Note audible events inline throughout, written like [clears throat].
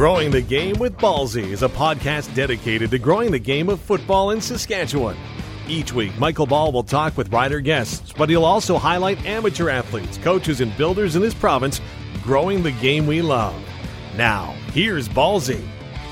Growing the Game with Ballsy is a podcast dedicated to growing the game of football in Saskatchewan. Each week, Michael Ball will talk with rider guests, but he'll also highlight amateur athletes, coaches, and builders in this province growing the game we love. Now, here's Ballsy.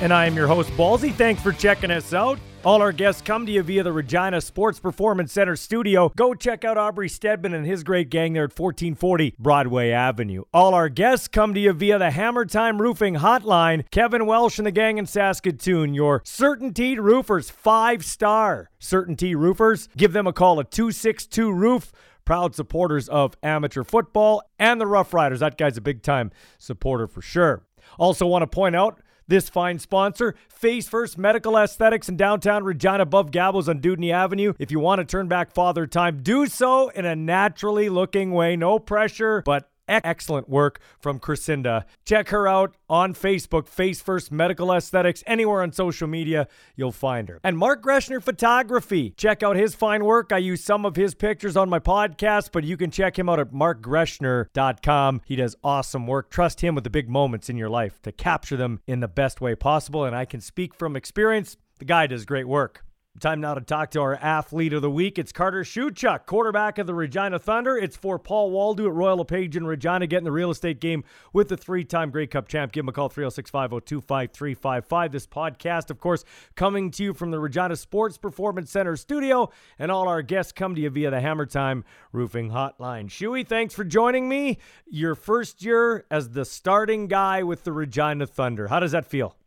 And I am your host, Ballsy. Thanks for checking us out. All our guests come to you via the Regina Sports Performance Center studio. Go check out Aubrey Stedman and his great gang there at 1440 Broadway Avenue. All our guests come to you via the Hammer Time Roofing Hotline. Kevin Welsh and the gang in Saskatoon, your CertainTeed Roofers, five star CertainTeed Roofers. Give them a call at 262 Roof proud supporters of amateur football and the Rough Riders. That guy's a big time supporter for sure. Also, want to point out this fine sponsor, Face First Medical Aesthetics in downtown Regina above Gabos on Dewdney Avenue. If you want to turn back father time, do so in a naturally looking way. No pressure, but excellent work from Crescinda. Check her out on Facebook, Face First Medical Aesthetics, anywhere on social media, you'll find her. And Mark Greschner Photography. Check out his fine work. I use some of his pictures on my podcast, but you can check him out at markgreschner.com. He does awesome work. Trust him with the big moments in your life to capture them in the best way possible. And I can speak from experience. The guy does great work. Time now to talk to our athlete of the week. It's Carter Shewchuk, quarterback of the Regina Thunder. It's for Paul Waldo at Royal LePage in Regina, getting the real estate game with the three time Grey Cup champ. Give him a call, 306 502 5355. This podcast, of course, coming to you from the Regina Sports Performance Center studio, and all our guests come to you via the Hammer Time Roofing Hotline. Shuey, thanks for joining me. Your first year as the starting guy with the Regina Thunder. How does that feel?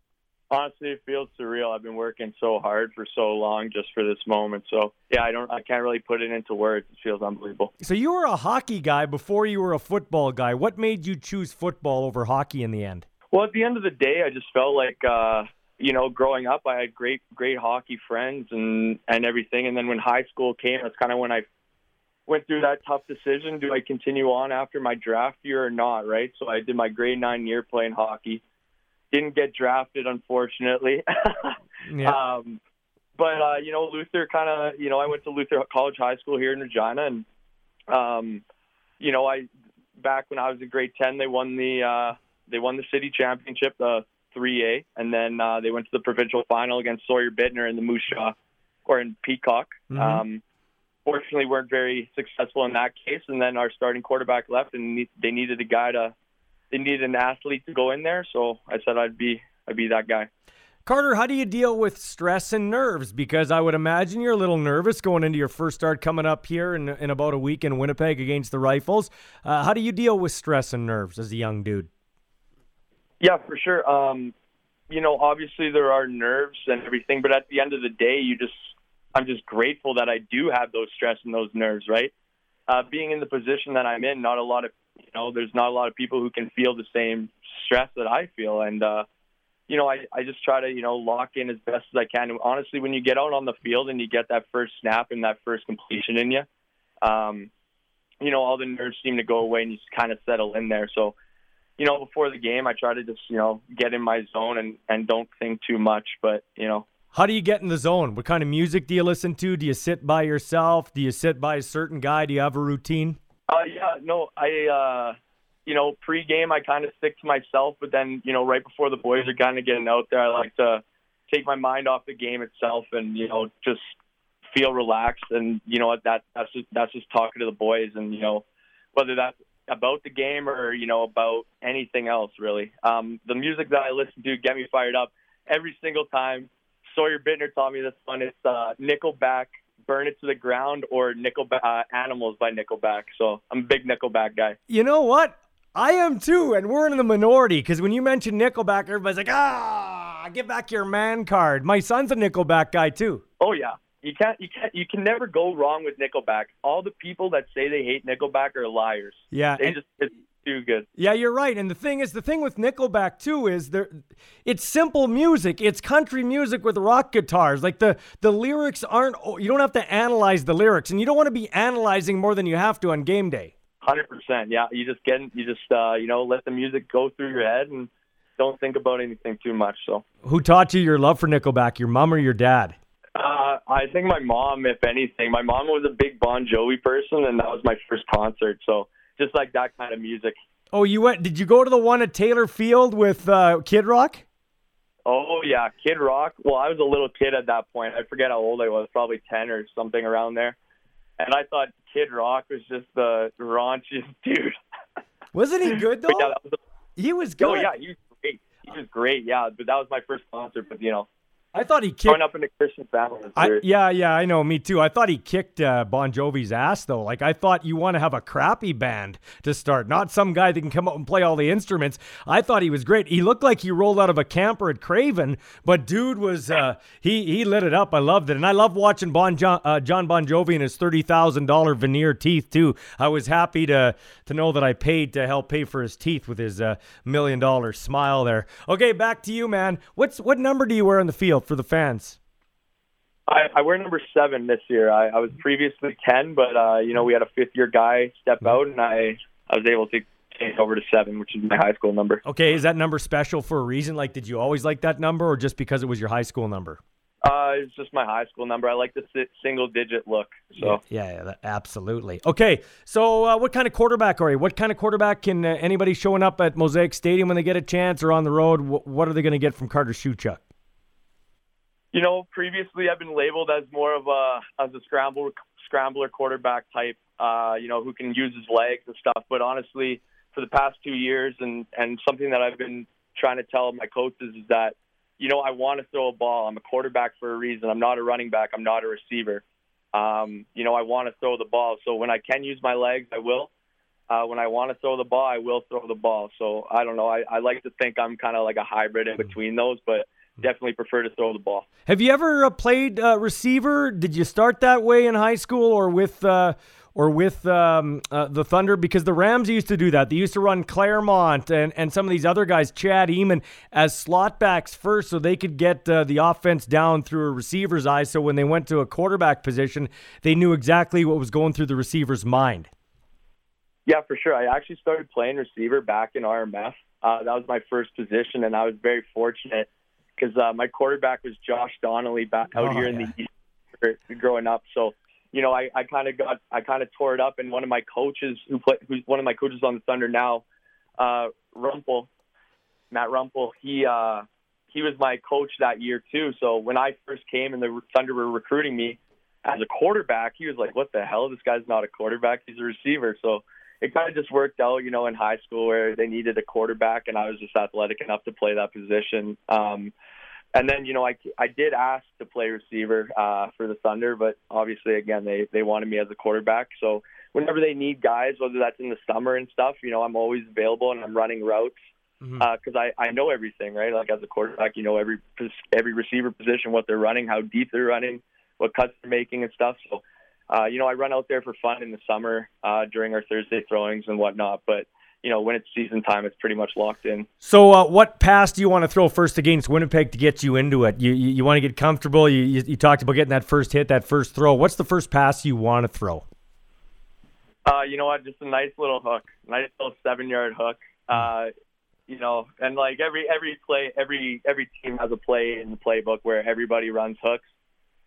Honestly, it feels surreal. I've been working so hard for so long just for this moment. So yeah, I don't, I can't really put it into words. It feels unbelievable. So you were a hockey guy before you were a football guy. What made you choose football over hockey in the end? Well, at the end of the day, I just felt like, uh, you know, growing up, I had great, great hockey friends and and everything. And then when high school came, that's kind of when I went through that tough decision: do I continue on after my draft year or not? Right. So I did my grade nine year playing hockey didn't get drafted, unfortunately. [laughs] yeah. Um, but uh, you know, Luther kind of, you know, I went to Luther College High School here in Regina, and um, you know, I back when I was in grade ten, they won the uh, they won the city championship, the 3A, and then uh, they went to the provincial final against Sawyer Bittner in the Moose Jaw or in Peacock. Mm-hmm. Um, fortunately, weren't very successful in that case, and then our starting quarterback left, and they needed a guy to they needed an athlete to go in there, so I said I'd be I'd be that guy. Carter, how do you deal with stress and nerves? Because I would imagine you're a little nervous going into your first start coming up here in, in about a week in Winnipeg against the Rifles. Uh, how do you deal with stress and nerves as a young dude? Yeah, for sure. Um, you know, obviously there are nerves and everything, but at the end of the day, you just I'm just grateful that I do have those stress and those nerves, right? Uh, being in the position that I'm in, not a lot of you know, there's not a lot of people who can feel the same stress that I feel, and uh, you know, I I just try to you know lock in as best as I can. And honestly, when you get out on the field and you get that first snap and that first completion in you, um, you know, all the nerves seem to go away and you just kind of settle in there. So, you know, before the game, I try to just you know get in my zone and and don't think too much. But you know, how do you get in the zone? What kind of music do you listen to? Do you sit by yourself? Do you sit by a certain guy? Do you have a routine? No, I, uh, you know, pre-game I kind of stick to myself, but then you know, right before the boys are kind of getting out there, I like to take my mind off the game itself and you know just feel relaxed and you know that that's just that's just talking to the boys and you know whether that's about the game or you know about anything else really. Um, the music that I listen to get me fired up every single time. Sawyer Bittner taught me this one. It's uh, Nickelback Burn It to the Ground or Nickelback uh, Animals by Nickelback. So I'm a big Nickelback guy. You know what? I am too, and we're in the minority because when you mention Nickelback, everybody's like, ah, get back your man card. My son's a Nickelback guy too. Oh yeah, you can't, you can't, you can never go wrong with Nickelback. All the people that say they hate Nickelback are liars. Yeah, they just it's too good. Yeah, you're right. And the thing is, the thing with Nickelback too is there, it's simple music. It's country music with rock guitars. Like the the lyrics aren't. You don't have to analyze the lyrics, and you don't want to be analyzing more than you have to on game day. Hundred percent. Yeah, you just get you just uh, you know let the music go through your head and don't think about anything too much. So, who taught you your love for Nickelback? Your mom or your dad? Uh, I think my mom, if anything. My mom was a big Bon Jovi person, and that was my first concert. So just like that kind of music. Oh, you went? Did you go to the one at Taylor Field with uh, Kid Rock? Oh yeah, Kid Rock. Well, I was a little kid at that point. I forget how old I was, probably ten or something around there. And I thought Kid Rock was just the raunchiest [laughs] dude. Wasn't he good though? yeah, was a, he was good. Oh yeah, he was great. He was great. Yeah, but that was my first concert. But you know, I thought he kicked. Growing up in a Christian family. I, yeah, yeah, I know. Me too. I thought he kicked uh, Bon Jovi's ass though. Like I thought you want to have a crappy band to start, not some guy that can come up and play all the instruments. I thought he was great. He looked like he rolled out of a camper at Craven, but dude was uh, he he lit it up. I loved it, and I love watching Bon John, uh, John Bon Jovi and his thirty thousand dollar veneer teeth too. I was happy to to know that I paid to help pay for his teeth with his uh, million dollar smile there. Okay, back to you, man. What's what number do you wear on the field for the fans? I, I wear number seven this year. I, I was previously ten, but uh, you know we had a fifth year guy step mm-hmm. out, and I I was able to change over to seven, which is my high school number. Okay, is that number special for a reason? Like, did you always like that number, or just because it was your high school number? Uh, it's just my high school number. I like the single digit look. So yeah, yeah, yeah absolutely. Okay, so uh, what kind of quarterback are you? What kind of quarterback can uh, anybody showing up at Mosaic Stadium when they get a chance or on the road? Wh- what are they going to get from Carter Shewchuk? You know, previously I've been labeled as more of a as a scrambler scrambler quarterback type, uh, you know, who can use his legs and stuff. But honestly, for the past two years, and and something that I've been trying to tell my coaches is that, you know, I want to throw a ball. I'm a quarterback for a reason. I'm not a running back. I'm not a receiver. Um, you know, I want to throw the ball. So when I can use my legs, I will. Uh, when I want to throw the ball, I will throw the ball. So I don't know. I, I like to think I'm kind of like a hybrid in between those, but definitely prefer to throw the ball. Have you ever uh, played uh, receiver? Did you start that way in high school or with uh, or with um, uh, the Thunder? Because the Rams used to do that. They used to run Claremont and, and some of these other guys, Chad Eamon, as slot backs first, so they could get uh, the offense down through a receiver's eyes. So when they went to a quarterback position, they knew exactly what was going through the receiver's mind. Yeah, for sure. I actually started playing receiver back in RMF. Uh, that was my first position, and I was very fortunate because uh, my quarterback was Josh Donnelly back out oh, here in the East growing up. So, you know, I, I kind of got, I kind of tore it up. And one of my coaches who play, who's one of my coaches on the Thunder now, uh, Rumpel, Matt Rumpel, he, uh, he was my coach that year too. So when I first came and the Thunder were recruiting me as a quarterback, he was like, "What the hell? This guy's not a quarterback; he's a receiver." So it kind of just worked out, you know, in high school where they needed a quarterback, and I was just athletic enough to play that position. Um, and then you know I, I did ask to play receiver uh, for the Thunder, but obviously again they they wanted me as a quarterback. So whenever they need guys, whether that's in the summer and stuff, you know I'm always available and I'm running routes because mm-hmm. uh, I I know everything right. Like as a quarterback, you know every every receiver position, what they're running, how deep they're running, what cuts they're making and stuff. So uh, you know I run out there for fun in the summer uh, during our Thursday throwings and whatnot, but you know, when it's season time, it's pretty much locked in. So, uh, what pass do you want to throw first against Winnipeg to get you into it? You you, you want to get comfortable. You, you, you talked about getting that first hit, that first throw. What's the first pass you want to throw? Uh, you know what? Just a nice little hook, nice little seven yard hook. Uh, you know, and like every every play, every every team has a play in the playbook where everybody runs hooks.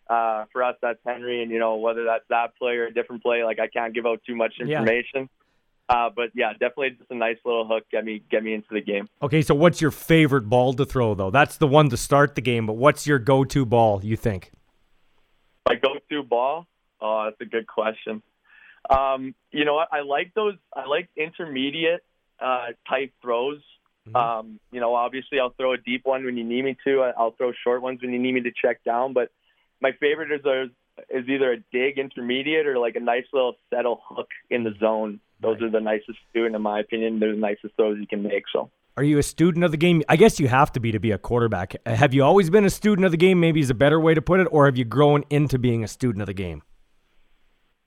Uh, for us, that's Henry, and you know whether that's that play or a different play. Like I can't give out too much information. Yeah. Uh, but yeah, definitely just a nice little hook get me get me into the game. Okay, so what's your favorite ball to throw though? That's the one to start the game, but what's your go-to ball? You think? My go-to ball? Oh, that's a good question. Um, you know what? I like those. I like intermediate uh, type throws. Mm-hmm. Um, you know, obviously I'll throw a deep one when you need me to. I'll throw short ones when you need me to check down. But my favorite is those is either a dig intermediate or like a nice little settle hook in the zone. Those are the nicest doing, in my opinion. They're the nicest throws you can make. So. Are you a student of the game? I guess you have to be to be a quarterback. Have you always been a student of the game? Maybe is a better way to put it, or have you grown into being a student of the game?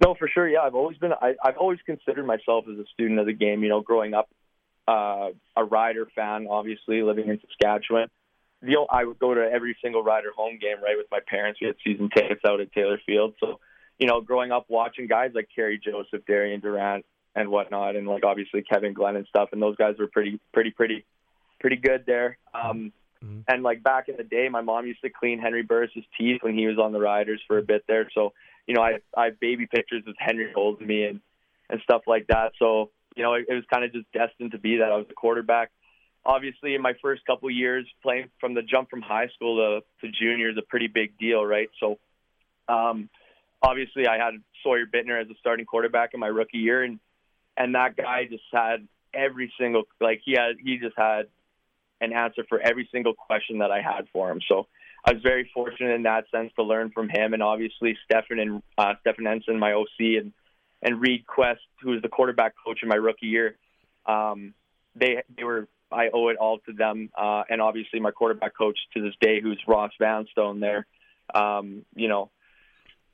No, for sure. Yeah, I've always been. I, I've always considered myself as a student of the game. You know, growing up, uh, a Rider fan, obviously living in Saskatchewan. The I would go to every single Rider home game, right, with my parents. We had season tickets out at Taylor Field, so you know, growing up watching guys like Kerry Joseph, Darian Durant, and whatnot, and like obviously Kevin Glenn and stuff, and those guys were pretty, pretty, pretty, pretty good there. Um, mm-hmm. And like back in the day, my mom used to clean Henry Burris's teeth when he was on the Riders for a bit there. So you know, I I have baby pictures of Henry holding me and and stuff like that. So you know, it, it was kind of just destined to be that I was a quarterback. obviously in my first couple years playing from the jump from high school to, to junior is a pretty big deal, right? So, um, obviously I had Sawyer Bittner as a starting quarterback in my rookie year, and and that guy just had every single like he had he just had an answer for every single question that I had for him. So I was very fortunate in that sense to learn from him, and obviously Stefan and uh, Stefan Ensign, my OC, and and Reed Quest, who was the quarterback coach in my rookie year. Um, they they were I owe it all to them, uh, and obviously my quarterback coach to this day, who's Ross Vanstone. There, um, you know,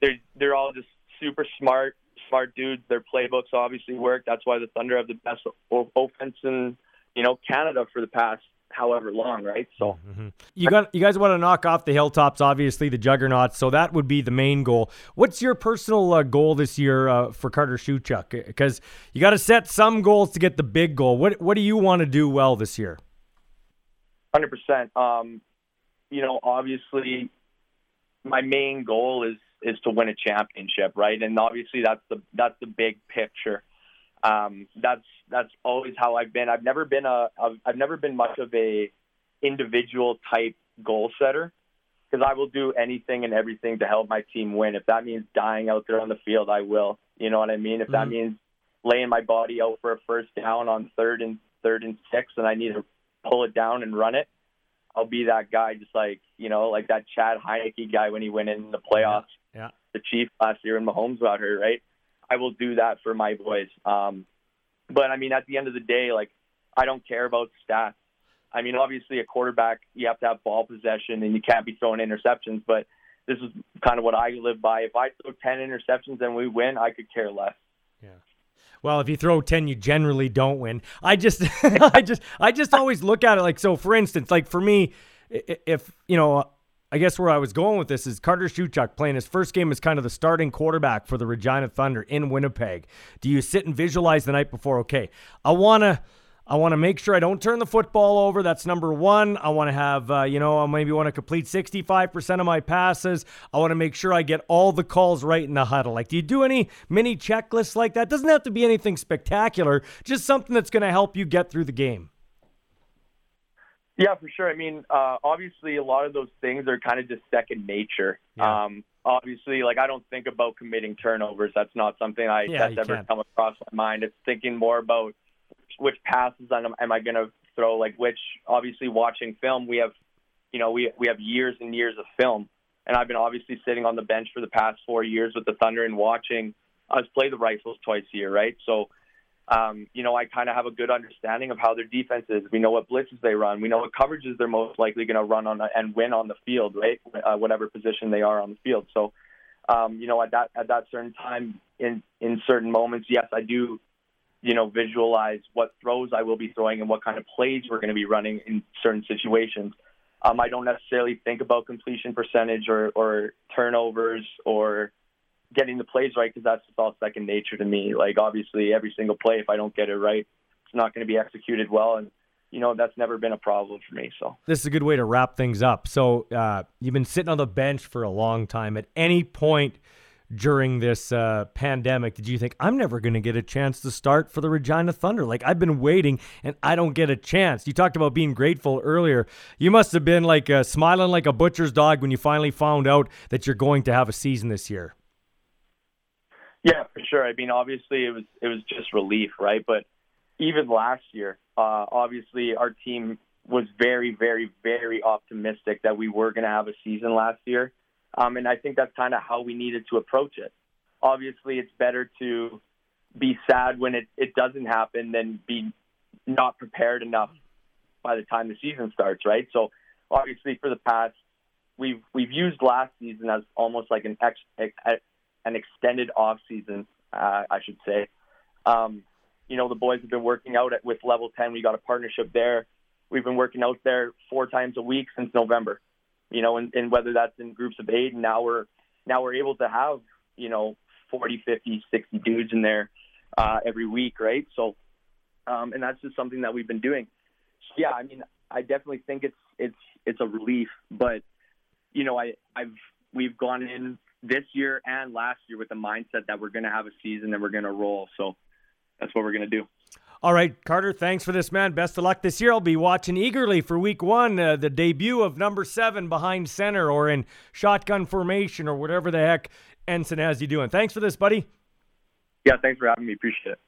they're they're all just super smart, smart dudes. Their playbooks obviously work. That's why the Thunder have the best offense in you know Canada for the past however long, right? So mm-hmm. you got you guys want to knock off the hilltops, obviously the juggernauts. So that would be the main goal. What's your personal uh, goal this year uh, for Carter Shewchuk? Because you got to set some goals to get the big goal. What what do you want to do well this year? Hundred percent. Um, you know, obviously, my main goal is is to win a championship, right? And obviously, that's the that's the big picture. Um, that's that's always how I've been. I've never been a I've never been much of a individual type goal setter because I will do anything and everything to help my team win. If that means dying out there on the field, I will. You know what I mean? If that mm-hmm. means laying my body out for a first down on third and third and six, and I need to pull it down and run it, I'll be that guy. Just like you know, like that Chad Heineke guy when he went in the playoffs. Yeah. The Chiefs last year when Mahomes got hurt, right? I will do that for my boys. Um, but I mean, at the end of the day, like I don't care about stats. I mean, obviously, a quarterback you have to have ball possession and you can't be throwing interceptions. But this is kind of what I live by. If I throw ten interceptions and we win, I could care less. Yeah. Well, if you throw ten, you generally don't win. I just, [laughs] I just, I just always look at it like so. For instance, like for me, if you know, I guess where I was going with this is Carter Shewchuk playing his first game as kind of the starting quarterback for the Regina Thunder in Winnipeg. Do you sit and visualize the night before? Okay, I want to. I want to make sure I don't turn the football over. That's number one. I want to have, uh, you know, I maybe want to complete 65% of my passes. I want to make sure I get all the calls right in the huddle. Like, do you do any mini checklists like that? Doesn't have to be anything spectacular, just something that's going to help you get through the game. Yeah, for sure. I mean, uh, obviously, a lot of those things are kind of just second nature. Yeah. Um, obviously, like I don't think about committing turnovers. That's not something I yeah, that's ever can. come across my mind. It's thinking more about which passes am, am I going to throw. Like which, obviously, watching film, we have, you know, we we have years and years of film, and I've been obviously sitting on the bench for the past four years with the Thunder and watching us play the Rifles twice a year, right? So um, you know, I kind of have a good understanding of how their defense is. We know what blitzes they run. We know what coverages they're most likely going to run on and win on the field, right? Uh, whatever position they are on the field. So, um, you know, at that at that certain time in in certain moments, yes, I do, you know, visualize what throws I will be throwing and what kind of plays we're going to be running in certain situations. Um, I don't necessarily think about completion percentage or, or turnovers or getting the plays right because that's just all second nature to me. Like obviously, every single play, if I don't get it right, it's not going to be executed well, and you know that's never been a problem for me. So this is a good way to wrap things up. So uh, you've been sitting on the bench for a long time. At any point during this uh, pandemic, did you think I'm never going to get a chance to start for the Regina Thunder? Like I've been waiting and I don't get a chance. You talked about being grateful earlier. You must have been like uh, smiling like a butcher's dog when you finally found out that you're going to have a season this year. Yeah, for sure. I mean, obviously it was it was just relief, right? But even last year, uh, obviously our team was very, very, very optimistic that we were going to have a season last year, um, and I think that's kind of how we needed to approach it. Obviously, it's better to be sad when it, it doesn't happen than be not prepared enough by the time the season starts, right? So obviously, for the past, we've we've used last season as almost like an ex, ex, an extended off season, uh, I should say. Um, you know, the boys have been working out at, with Level 10. We got a partnership there. We've been working out there four times a week since November. You know, and, and whether that's in groups of eight, and now we're now we're able to have you know 40, 50, 60 dudes in there uh, every week, right? So, um, and that's just something that we've been doing. So, yeah, I mean, I definitely think it's it's it's a relief, but you know, I I've we've gone in this year and last year with the mindset that we're going to have a season and we're going to roll. So that's what we're going to do. All right, Carter, thanks for this, man. Best of luck this year. I'll be watching eagerly for week one, uh, the debut of number seven behind center or in shotgun formation or whatever the heck Ensign has you doing. Thanks for this, buddy. Yeah, thanks for having me. Appreciate it.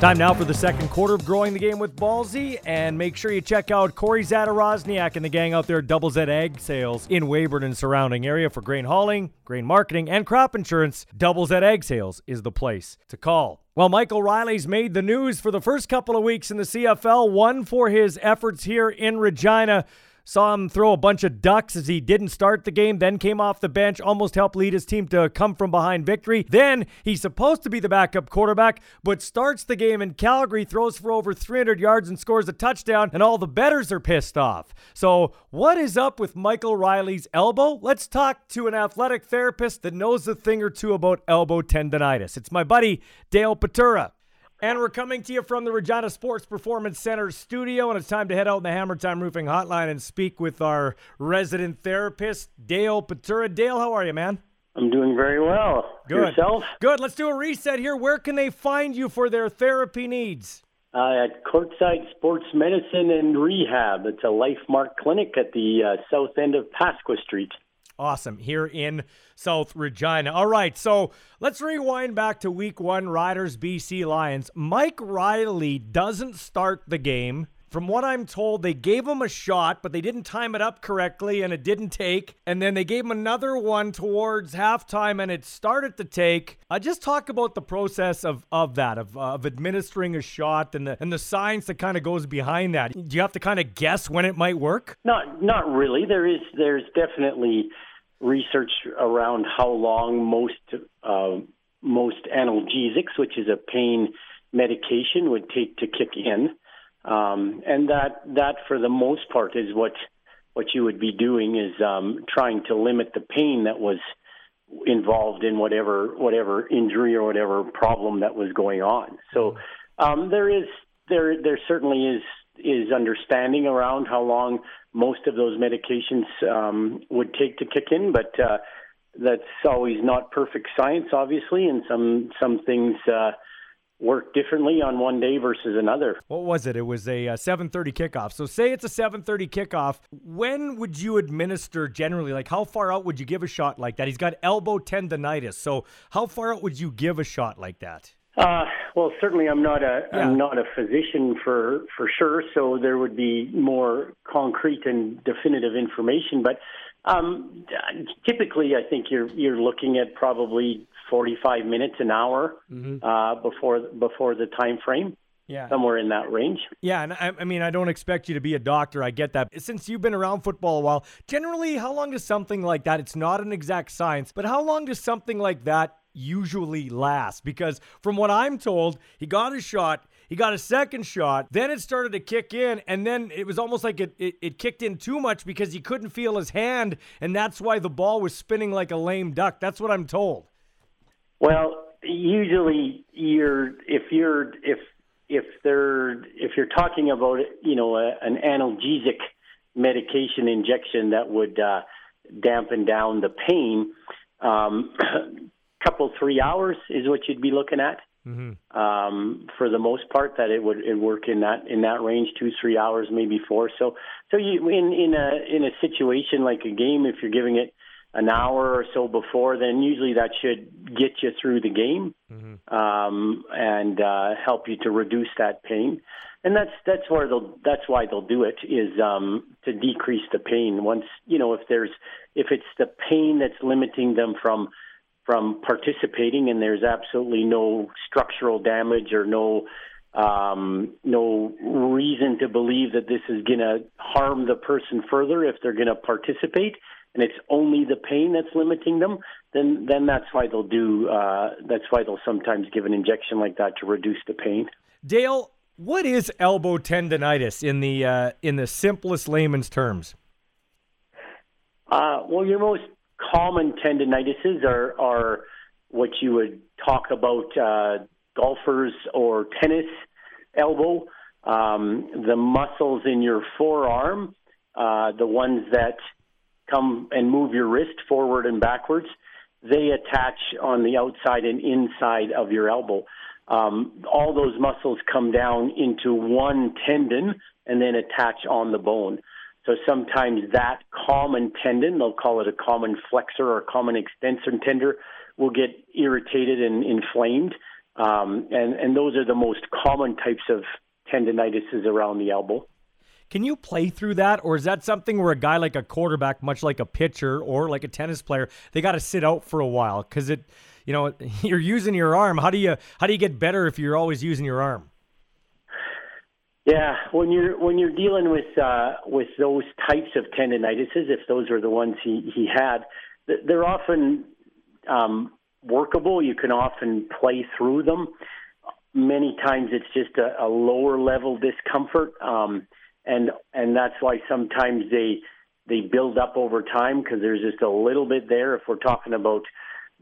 Time now for the second quarter of Growing the Game with Ballsy. And make sure you check out Corey Zadarozniak and the gang out there at Double Z Ag Sales in Weyburn and surrounding area for grain hauling, grain marketing, and crop insurance. Double Z Ag Sales is the place to call. Well, Michael Reilly's made the news for the first couple of weeks in the CFL, one for his efforts here in Regina. Saw him throw a bunch of ducks as he didn't start the game, then came off the bench, almost helped lead his team to come from behind victory. Then he's supposed to be the backup quarterback, but starts the game in Calgary, throws for over 300 yards and scores a touchdown, and all the betters are pissed off. So, what is up with Michael Reilly's elbow? Let's talk to an athletic therapist that knows a thing or two about elbow tendonitis. It's my buddy, Dale Patura. And we're coming to you from the Regina Sports Performance Center studio, and it's time to head out in the Hammer Time Roofing Hotline and speak with our resident therapist, Dale Patura. Dale, how are you, man? I'm doing very well. Good. Yourself? Good. Let's do a reset here. Where can they find you for their therapy needs? Uh, at Courtside Sports Medicine and Rehab. It's a LifeMark clinic at the uh, south end of Pasqua Street. Awesome. Here in South Regina. All right, so let's rewind back to week one Riders BC Lions. Mike Reilly doesn't start the game. From what I'm told, they gave him a shot, but they didn't time it up correctly and it didn't take. And then they gave him another one towards halftime and it started to take. I uh, just talk about the process of, of that, of, uh, of administering a shot and the and the science that kind of goes behind that. Do you have to kind of guess when it might work? Not not really. There is there's definitely research around how long most uh, most analgesics, which is a pain medication, would take to kick in, um, and that that for the most part is what what you would be doing is um, trying to limit the pain that was involved in whatever whatever injury or whatever problem that was going on. So um, there is there there certainly is is understanding around how long most of those medications um, would take to kick in, but uh, that's always not perfect science, obviously, and some some things uh, work differently on one day versus another. What was it? It was a, a 7:30 kickoff. So say it's a 7:30 kickoff. When would you administer generally? Like how far out would you give a shot like that? He's got elbow tendonitis. So how far out would you give a shot like that? Uh, well, certainly I'm not a am not a physician for for sure, so there would be more concrete and definitive information. But um, typically, I think you're you're looking at probably 45 minutes an hour mm-hmm. uh, before before the time frame. Yeah. Somewhere in that range. Yeah, and I, I, mean, I don't expect you to be a doctor. I get that. Since you've been around football a while, generally, how long does something like that? It's not an exact science, but how long does something like that usually last because from what I'm told, he got a shot, he got a second shot, then it started to kick in, and then it was almost like it, it, it, kicked in too much because he couldn't feel his hand, and that's why the ball was spinning like a lame duck. That's what I'm told. Well, usually you're if you're if if they're if you're talking about you know a, an analgesic medication injection that would uh, dampen down the pain. Um, [clears throat] couple three hours is what you'd be looking at. Mm-hmm. Um, for the most part, that it would it work in that in that range, two three hours, maybe four. So so you in in a in a situation like a game, if you're giving it an hour or so before, then usually that should get you through the game mm-hmm. um, and uh, help you to reduce that pain. And that's that's where they'll that's why they'll do it is um, to decrease the pain. Once you know if there's if it's the pain that's limiting them from from participating, and there's absolutely no structural damage or no um, no reason to believe that this is going to harm the person further if they're going to participate, and it's only the pain that's limiting them. Then then that's why they'll do. Uh, that's why they'll sometimes give an injection like that to reduce the pain. Dale, what is elbow tendonitis in the uh, in the simplest layman's terms? Uh, well, your most common tendinitises are are what you would talk about uh, golfers or tennis elbow. Um, the muscles in your forearm, uh, the ones that come and move your wrist forward and backwards, they attach on the outside and inside of your elbow. Um, all those muscles come down into one tendon and then attach on the bone. So sometimes that common tendon, they'll call it a common flexor or common extensor tendon, will get irritated and inflamed. Um, and, and those are the most common types of tendonitis around the elbow. Can you play through that, or is that something where a guy like a quarterback, much like a pitcher or like a tennis player, they got to sit out for a while because it, you know, [laughs] you're using your arm. How do you how do you get better if you're always using your arm? Yeah, when you're when you're dealing with uh, with those types of tendinitises, if those are the ones he he had, they're often um, workable. You can often play through them. Many times it's just a, a lower level discomfort. Um, and and that's why sometimes they they build up over time because there's just a little bit there. If we're talking about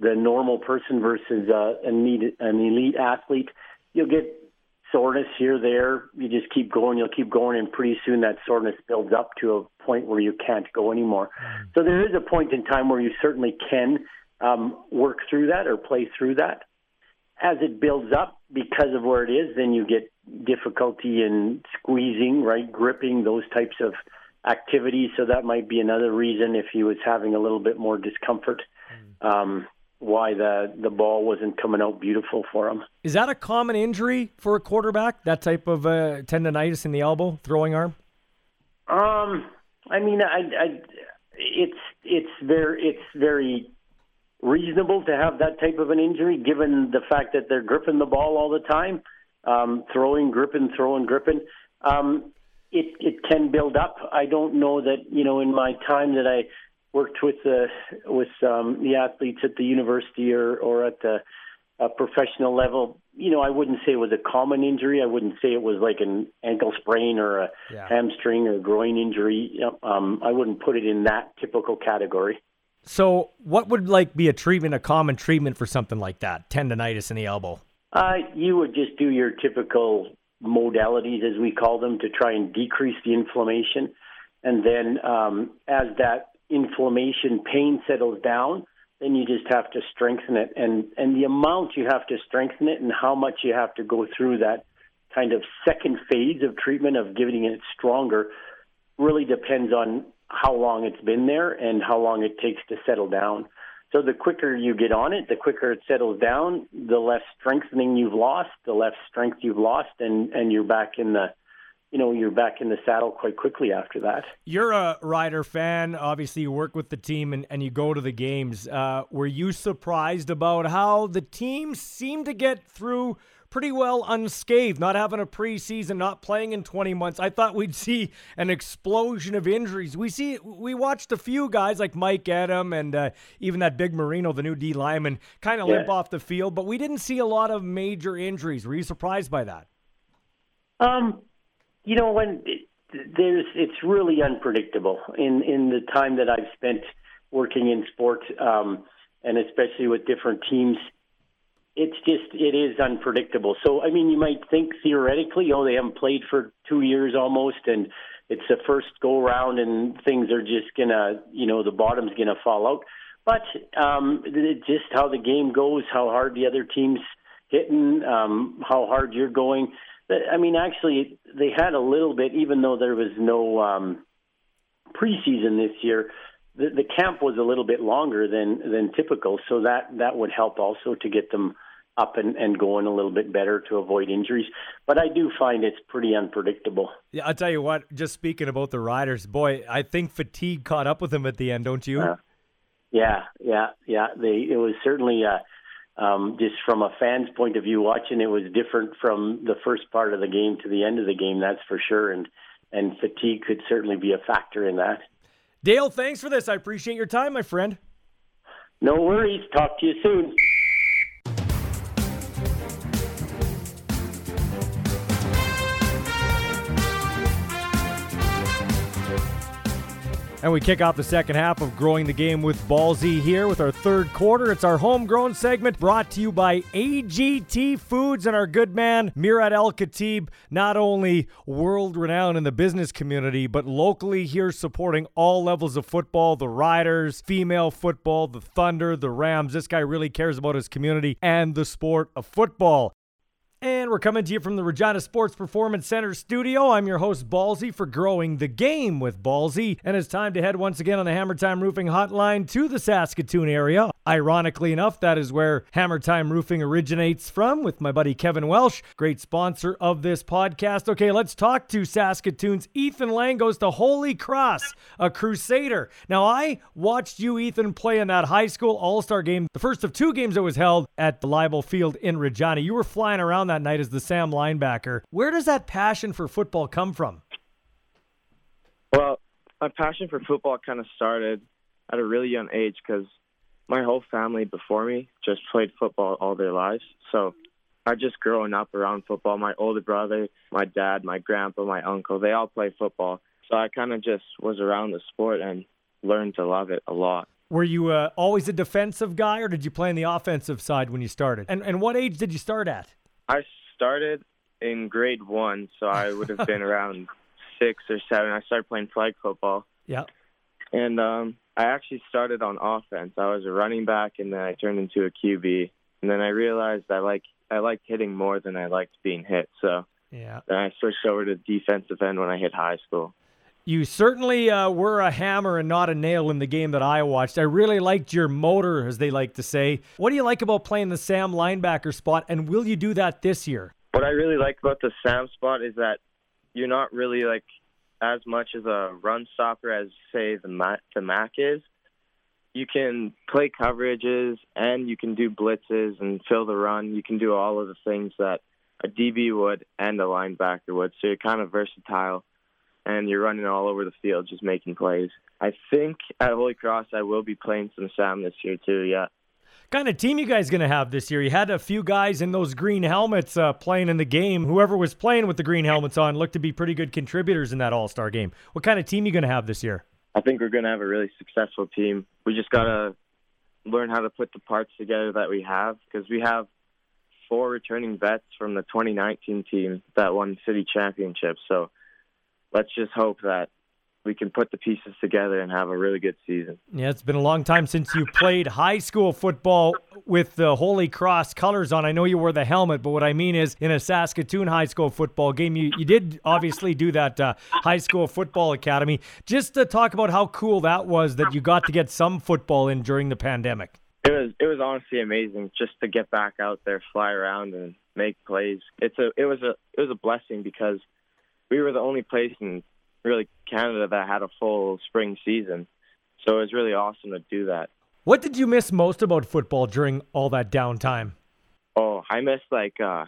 the normal person versus uh, an, elite, an elite athlete, you'll get soreness here, there. You just keep going, you'll keep going, and pretty soon that soreness builds up to a point where you can't go anymore. Mm. So there is a point in time where you certainly can um, work through that or play through that. As it builds up, because of where it is, then you get difficulty in squeezing, right, gripping, those types of activities. So that might be another reason if he was having a little bit more discomfort, mm. um, why the the ball wasn't coming out beautiful for him. Is that a common injury for a quarterback? That type of uh, tendonitis in the elbow, throwing arm. Um, I mean, I, I, it's it's very it's very reasonable to have that type of an injury, given the fact that they're gripping the ball all the time um, throwing, gripping, throwing, gripping. Um, it it can build up. I don't know that you know in my time that I worked with the with um, the athletes at the university or or at the uh, professional level. You know, I wouldn't say it was a common injury. I wouldn't say it was like an ankle sprain or a yeah. hamstring or groin injury. Um, I wouldn't put it in that typical category. So, what would like be a treatment, a common treatment for something like that, tendonitis in the elbow? Uh, you would just do your typical modalities, as we call them, to try and decrease the inflammation. And then um, as that inflammation pain settles down, then you just have to strengthen it. And, and the amount you have to strengthen it and how much you have to go through that kind of second phase of treatment of giving it stronger really depends on how long it's been there and how long it takes to settle down. So the quicker you get on it, the quicker it settles down, the less strengthening you've lost, the less strength you've lost, and and you're back in the you know you're back in the saddle quite quickly after that. You're a Rider fan. Obviously, you work with the team and, and you go to the games. Uh, were you surprised about how the team seemed to get through pretty well unscathed, not having a preseason, not playing in 20 months. I thought we'd [laughs] see an explosion of injuries. We see we watched a few guys like Mike Adam and uh, even that big Marino, the new D lineman, kind of yeah. limp off the field, but we didn't see a lot of major injuries. Were you surprised by that? Um, you know when there's it's really unpredictable in in the time that I've spent working in sport, um, and especially with different teams it's just it is unpredictable. So I mean, you might think theoretically, oh, they haven't played for two years almost, and it's the first go round, and things are just gonna, you know, the bottom's gonna fall out. But um, just how the game goes, how hard the other team's hitting, um, how hard you're going. I mean, actually, they had a little bit, even though there was no um, preseason this year. The, the camp was a little bit longer than than typical, so that that would help also to get them up and, and going a little bit better to avoid injuries. But I do find it's pretty unpredictable. Yeah, I'll tell you what, just speaking about the riders, boy, I think fatigue caught up with them at the end, don't you? Uh, yeah, yeah, yeah. They it was certainly uh, um, just from a fan's point of view watching it was different from the first part of the game to the end of the game, that's for sure. And and fatigue could certainly be a factor in that. Dale, thanks for this. I appreciate your time, my friend. No worries. Talk to you soon. And we kick off the second half of Growing the Game with Ballsy here with our third quarter. It's our homegrown segment brought to you by AGT Foods and our good man, Murad Al-Katib, not only world renowned in the business community, but locally here supporting all levels of football the Riders, female football, the Thunder, the Rams. This guy really cares about his community and the sport of football. And we're coming to you from the Regina Sports Performance Center studio. I'm your host, Ballsy, for Growing the Game with Ballsy. And it's time to head once again on the Hammer Time Roofing Hotline to the Saskatoon area. Ironically enough, that is where Hammer Time Roofing originates from with my buddy Kevin Welsh, great sponsor of this podcast. Okay, let's talk to Saskatoon's Ethan Lang goes to Holy Cross, a Crusader. Now, I watched you, Ethan, play in that high school all star game, the first of two games that was held at the Leibel Field in Regina. You were flying around that night as the Sam linebacker. Where does that passion for football come from? Well, my passion for football kind of started at a really young age because my whole family before me just played football all their lives. So I just growing up around football. My older brother, my dad, my grandpa, my uncle, they all play football. So I kind of just was around the sport and learned to love it a lot. Were you uh, always a defensive guy, or did you play on the offensive side when you started? And and what age did you start at? I started in grade one, so I would have [laughs] been around six or seven. I started playing flag football. Yeah. And um, I actually started on offense. I was a running back, and then I turned into a QB. And then I realized I like I liked hitting more than I liked being hit. So yeah. Then I switched over to defensive end when I hit high school. You certainly uh, were a hammer and not a nail in the game that I watched. I really liked your motor, as they like to say. What do you like about playing the Sam linebacker spot, and will you do that this year? What I really like about the Sam spot is that you're not really like as much as a run stopper as say the Mac, the Mac is. You can play coverages and you can do blitzes and fill the run. You can do all of the things that a DB would and a linebacker would. So you're kind of versatile and you're running all over the field just making plays. I think at Holy Cross I will be playing some Sam this year too. Yeah. Kind of team you guys going to have this year? You had a few guys in those green helmets uh, playing in the game. Whoever was playing with the green helmets on looked to be pretty good contributors in that All Star game. What kind of team you going to have this year? I think we're going to have a really successful team. We just got to learn how to put the parts together that we have because we have four returning vets from the 2019 team that won city championship. So let's just hope that we can put the pieces together and have a really good season. Yeah, it's been a long time since you played high school football with the Holy Cross colors on. I know you wore the helmet, but what I mean is in a Saskatoon high school football game, you, you did obviously do that uh, high school football academy. Just to talk about how cool that was that you got to get some football in during the pandemic. It was it was honestly amazing just to get back out there, fly around, and make plays. It's a it was a it was a blessing because we were the only place in really Canada that had a full spring season. So it was really awesome to do that. What did you miss most about football during all that downtime? Oh, I miss like uh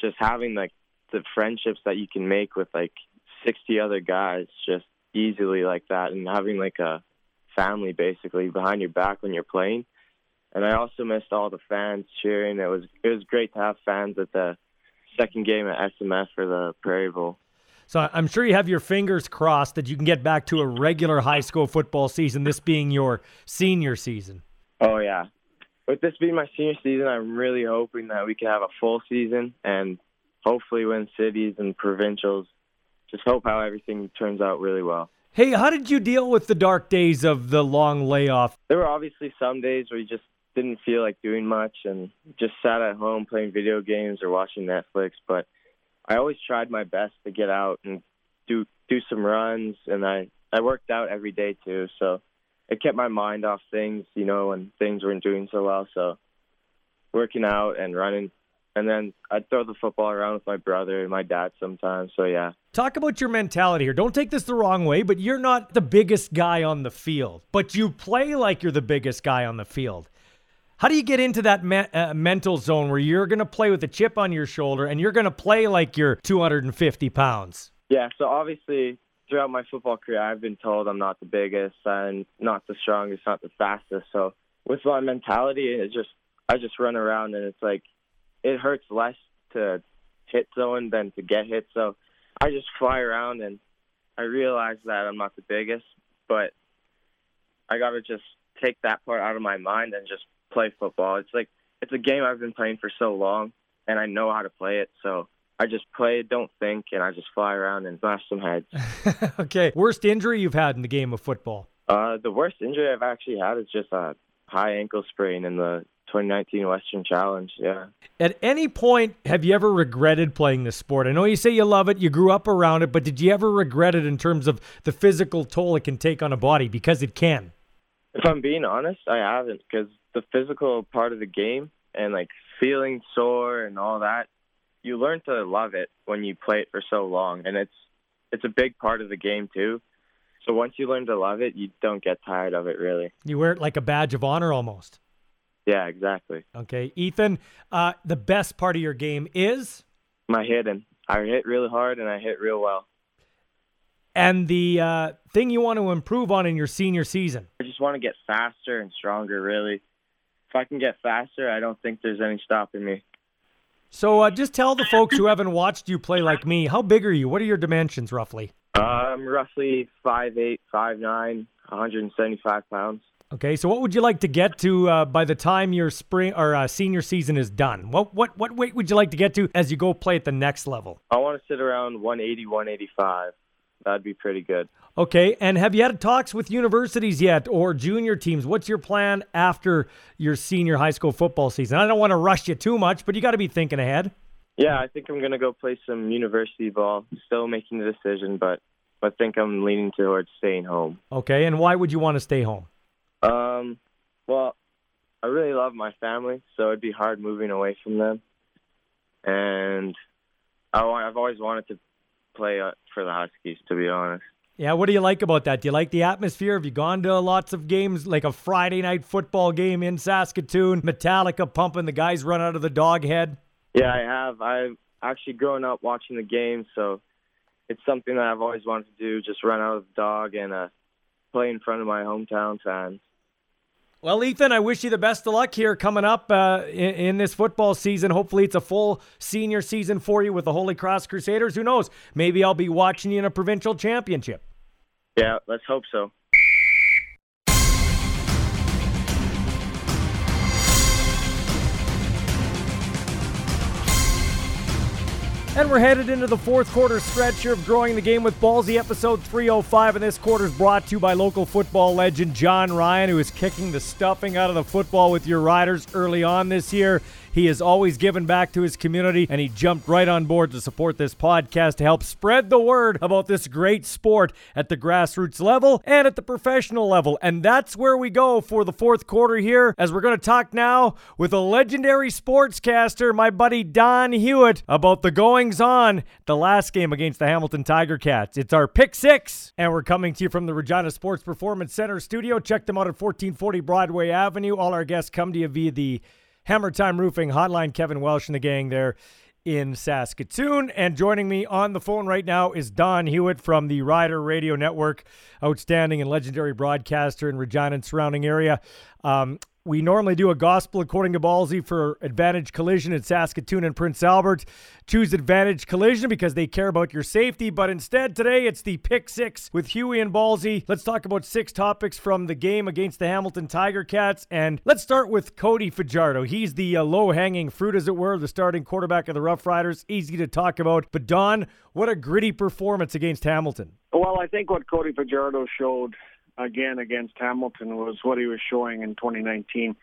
just having like the friendships that you can make with like 60 other guys just easily like that and having like a family basically behind your back when you're playing. And I also missed all the fans cheering. It was it was great to have fans at the second game at SMF for the Prairie Bowl. So I'm sure you have your fingers crossed that you can get back to a regular high school football season, this being your senior season. Oh, yeah. With this being my senior season, I'm really hoping that we can have a full season and hopefully win cities and provincials. Just hope how everything turns out really well. Hey, how did you deal with the dark days of the long layoff? There were obviously some days where you just didn't feel like doing much and just sat at home playing video games or watching Netflix, but – I always tried my best to get out and do do some runs, and I I worked out every day too. So it kept my mind off things, you know, when things weren't doing so well. So working out and running, and then I'd throw the football around with my brother and my dad sometimes. So yeah. Talk about your mentality here. Don't take this the wrong way, but you're not the biggest guy on the field, but you play like you're the biggest guy on the field. How do you get into that me- uh, mental zone where you're going to play with a chip on your shoulder and you're going to play like you're 250 pounds? Yeah, so obviously throughout my football career, I've been told I'm not the biggest and not the strongest, not the fastest. So with my mentality, it just I just run around and it's like it hurts less to hit someone than to get hit. So I just fly around and I realize that I'm not the biggest, but I got to just take that part out of my mind and just play football. It's like it's a game I've been playing for so long, and I know how to play it. So I just play, don't think, and I just fly around and smash some heads. [laughs] okay. Worst injury you've had in the game of football? Uh, the worst injury I've actually had is just a high ankle sprain in the 2019 Western Challenge. Yeah. At any point, have you ever regretted playing this sport? I know you say you love it, you grew up around it, but did you ever regret it in terms of the physical toll it can take on a body? Because it can. If I'm being honest, I haven't because the physical part of the game and like feeling sore and all that, you learn to love it when you play it for so long, and it's it's a big part of the game too. So once you learn to love it, you don't get tired of it really. You wear it like a badge of honor almost. Yeah, exactly. Okay, Ethan, uh, the best part of your game is my hitting. I hit really hard and I hit real well. And the uh, thing you want to improve on in your senior season? I just want to get faster and stronger, really. If I can get faster, I don't think there's any stopping me. So uh, just tell the folks who haven't watched you play like me, how big are you? What are your dimensions roughly? I'm roughly 5'8", 5'9", 175 pounds. Okay, so what would you like to get to uh, by the time your spring or uh, senior season is done? What what what weight would you like to get to as you go play at the next level? I want to sit around 180, 185. That'd be pretty good. Okay, and have you had talks with universities yet or junior teams? What's your plan after your senior high school football season? I don't want to rush you too much, but you got to be thinking ahead. Yeah, I think I'm going to go play some university ball. Still making the decision, but I think I'm leaning towards staying home. Okay, and why would you want to stay home? Um, well, I really love my family, so it'd be hard moving away from them. And I, I've always wanted to play uh, for the Huskies, to be honest. Yeah, what do you like about that? Do you like the atmosphere? Have you gone to lots of games, like a Friday night football game in Saskatoon, Metallica pumping, the guys run out of the dog head? Yeah, I have. I've actually grown up watching the games, so it's something that I've always wanted to do, just run out of the dog and uh, play in front of my hometown fans. Well, Ethan, I wish you the best of luck here coming up uh, in, in, this football season. Hopefully, it's a full senior season for you with the Holy Cross Crusaders. Who knows? Maybe I'll be watching you in a provincial championship. Yeah, let's hope so. And we're headed into the fourth quarter stretch here of Growing the Game with Ballsy, episode 305. And this quarter is brought to you by local football legend John Ryan, who is kicking the stuffing out of the football with your Riders early on this year. He has always given back to his community, and he jumped right on board to support this podcast to help spread the word about this great sport at the grassroots level and at the professional level. And that's where we go for the fourth quarter here, as we're going to talk now with a legendary sportscaster, my buddy Don Hewitt, about the goings on the last game against the Hamilton Tiger Cats. It's our pick six, and we're coming to you from the Regina Sports Performance Center studio. Check them out at 1440 Broadway Avenue. All our guests come to you via the Hammer Time Roofing Hotline. Kevin Welsh and the gang there in Saskatoon. And joining me on the phone right now is Don Hewitt from the Rider Radio Network, outstanding and legendary broadcaster in Regina and surrounding area. Um, we normally do a gospel according to Ballsy for Advantage Collision in Saskatoon and Prince Albert. Choose Advantage Collision because they care about your safety. But instead, today it's the Pick Six with Huey and Ballsy. Let's talk about six topics from the game against the Hamilton Tiger Cats. And let's start with Cody Fajardo. He's the uh, low hanging fruit, as it were, the starting quarterback of the Rough Riders. Easy to talk about. But Don, what a gritty performance against Hamilton. Well, I think what Cody Fajardo showed again against Hamilton was what he was showing in 2019.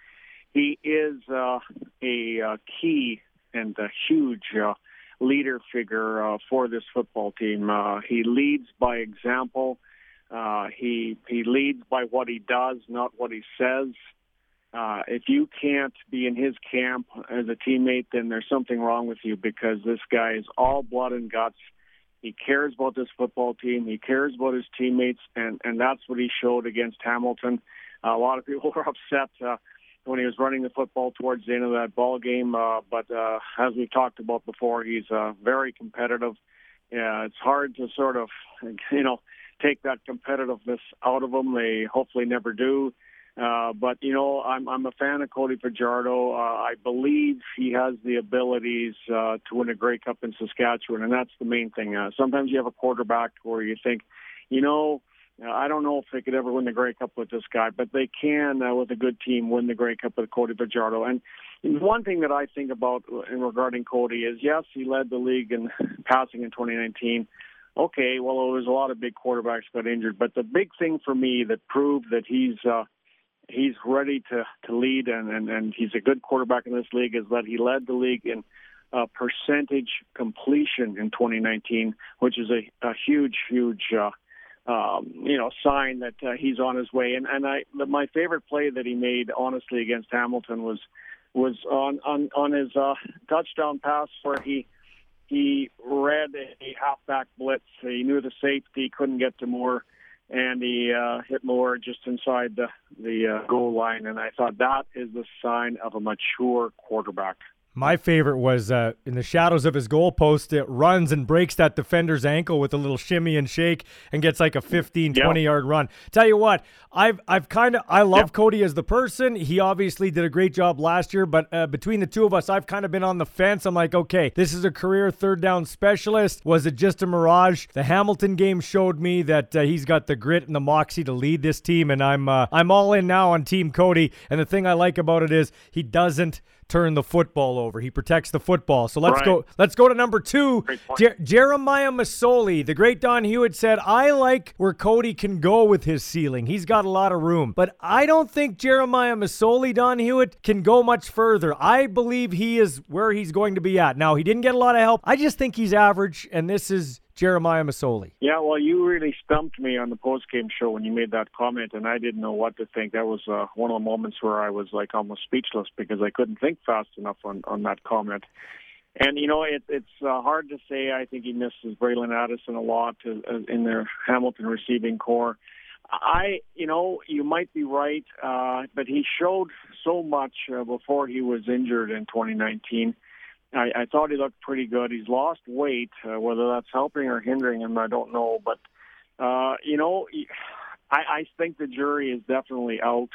He is uh, a uh, key and a huge uh, leader figure uh, for this football team. Uh, he leads by example. Uh, he he leads by what he does, not what he says. Uh, if you can't be in his camp as a teammate, then there's something wrong with you because this guy is all blood and guts. He cares about this football team. He cares about his teammates, and and that's what he showed against Hamilton. Uh, a lot of people [laughs] were upset uh, when he was running the football towards the end of that ball game, uh, but uh, as we've talked about before, he's uh, very competitive. Yeah, it's hard to sort of, [laughs] you know, take that competitiveness out of him. They hopefully never do. Uh, but you know, I'm I'm a fan of Cody Fajardo. Uh, I believe he has the abilities uh, to win a Grey Cup in Saskatchewan, and that's the main thing. Uh, sometimes you have a quarterback where you think, you know, I don't know if they could ever win the Grey Cup with this guy, but they can, uh, with a good team, win the Grey Cup with Cody Fajardo. And one thing that I think about in regarding Cody is, yes, he led the league in [laughs] passing in 2019. Okay, well, there was a lot of big quarterbacks got injured, but the big thing for me that proved that he's uh, he's ready to to lead and, and and he's a good quarterback in this league is that he led the league in uh, percentage completion in 2019, which is a, a huge, huge. Uh, um, you know, sign that uh, he's on his way. And and I, my favorite play that he made, honestly, against Hamilton was was on on on his uh, touchdown pass where he he read a halfback blitz. He knew the safety couldn't get to Moore, and he uh, hit Moore just inside the the uh, goal line. And I thought that is the sign of a mature quarterback. My favorite was uh, in the shadows of his goalpost. It runs and breaks that defender's ankle with a little shimmy and shake and gets like a 15, yep. 20 yard run. Tell you what, I've I've kind of I love yep. Cody as the person. He obviously did a great job last year, but uh, between the two of us, I've kind of been on the fence. I'm like, okay, this is a career third down specialist. Was it just a mirage? The Hamilton game showed me that uh, he's got the grit and the moxie to lead this team, and I'm uh, I'm all in now on Team Cody. And the thing I like about it is he doesn't turn the football over. He protects the football. So let's right. go. Let's go to number two. Jer- Jeremiah Masoli. The great Don Hewitt said, "I like where Cody can go with his ceiling. He's got a lot of room, but I don't think Jeremiah Masoli, Don Hewitt, can go much further. I believe he is where he's going to be at. Now he didn't get a lot of help. I just think he's average, and this is Jeremiah Masoli. Yeah, well, you really stumped me on the post-game show when you made that comment, and I didn't know what to think. That was uh, one of the moments where I was like almost speechless because I couldn't think fast enough on on that comment. And you know, it, it's uh, hard to say. I think he misses Bralon Addison a lot uh, in their Hamilton receiving corps. I, you know, you might be right, uh, but he showed so much uh, before he was injured in 2019 I, I thought he looked pretty good. He's lost weight. Uh, whether that's helping or hindering him, I don't know. But uh, you know, I, I think the jury is definitely out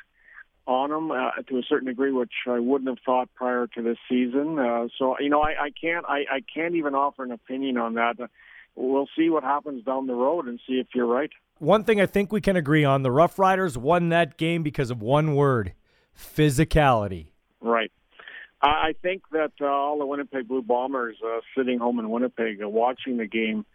on him uh, to a certain degree, which I wouldn't have thought prior to this season. Uh, so you know, I, I can't, I, I can't even offer an opinion on that. Uh, we'll see what happens down the road and see if you're right. One thing I think we can agree on: the Rough Riders won that game because of one word: physicality. I think that uh, all the Winnipeg Blue Bombers uh, sitting home in Winnipeg uh, watching the game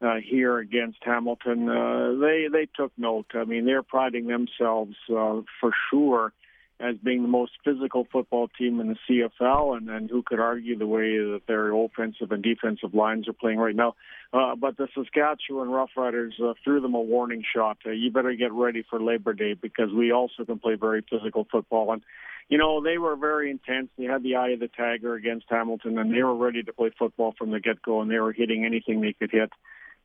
uh, here against Hamilton, uh, they they took note. I mean, they're priding themselves uh, for sure as being the most physical football team in the CFL, and, and who could argue the way that their offensive and defensive lines are playing right now. Uh, but the Saskatchewan Roughriders uh, threw them a warning shot. Uh, you better get ready for Labor Day because we also can play very physical football. And you know, they were very intense. They had the eye of the tiger against Hamilton, and they were ready to play football from the get go, and they were hitting anything they could hit.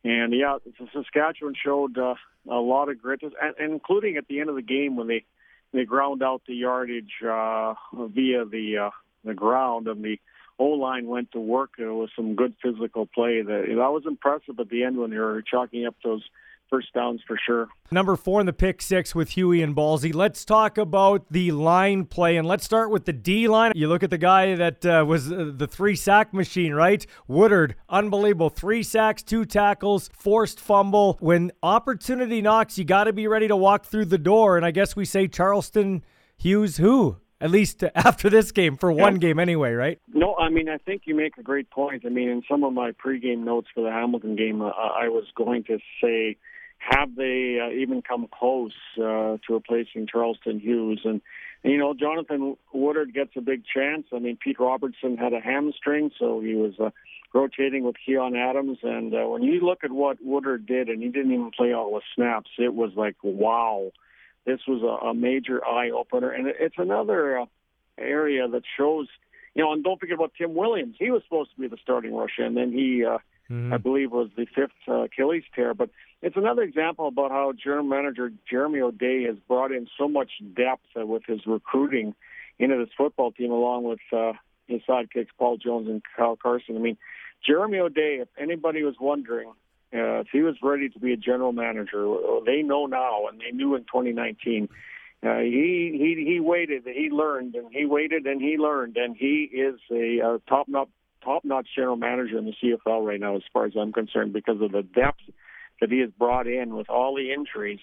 And yeah, Saskatchewan showed uh, a lot of grit, including at the end of the game when they they ground out the yardage uh, via the uh, the ground, and the O line went to work. It was some good physical play. That that was impressive at the end when they were chalking up those first downs for sure. Number four in the pick six with Huey and Ballsy. Let's talk about the line play, and let's start with the D line. You look at the guy that uh, was uh, the three sack machine, right? Woodard, unbelievable. Three sacks, two tackles, forced fumble. When opportunity knocks, you got to be ready to walk through the door. And I guess we say Charleston Hughes who? At least [laughs] after this game, for one game anyway, right? No, I mean, I think you make a great point. I mean, in some of my pregame notes for the Hamilton game, uh, I was going to say have they uh, even come close uh, to replacing Charleston Hughes? And, and, you know, Jonathan Woodard gets a big chance. I mean, Pete Robertson had a hamstring, so he was uh, rotating with Keon Adams. And uh, when you look at what Woodard did, and he didn't even play all the snaps, it was like, wow, this was a, a major eye opener. And it's another uh, area that shows, you know, and don't forget about Tim Williams. He was supposed to be the starting rusher, and then he. Uh, mm. I believe was the fifth uh, Achilles tear. But it's another example about how general manager Jeremy O'Day has brought in so much depth uh, with his recruiting into this football team, along with uh, his sidekicks Paul Jones and Kyle Carson. I mean, Jeremy O'Day, if anybody was wondering uh, if he was ready to be a general manager, they know now, and they knew in 2019. Uh, he he he waited, he learned, and he waited and he learned, and he is a, a top notch top notch general manager in the CFL right now, as far as I'm concerned, because of the depth that he has brought in with all the injuries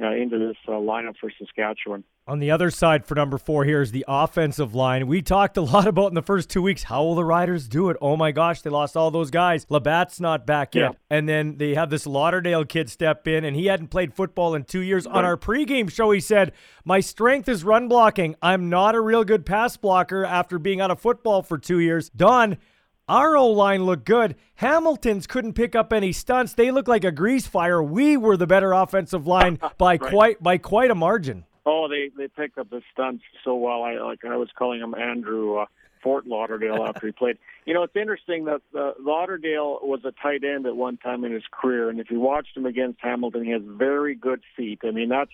uh, into this uh, lineup for Saskatchewan. On the other side for number four here is the offensive line. We talked a [laughs] lot about in the first two weeks how will the Riders do it? Oh my gosh, they lost all those guys. LaBatte's not back yet. Yeah. And then they have this Lauderdale kid step in, and he hadn't played football in two years. Right. On our pregame show, he said, My strength is run blocking. I'm not a real good pass blocker after being out of football for two years. Don, our O line looked good. Hamilton's couldn't pick up any stunts. They looked like a grease fire. We were the better offensive line [laughs] by right. quite by quite a margin. Oh, they they picked up the stunts so well. I like I was calling him Andrew uh, Fort Lauderdale [laughs] after he played. You know, it's interesting that uh, Lauderdale was a tight end at one time in his career, and if you watched him against Hamilton, he has very good feet. I mean, that's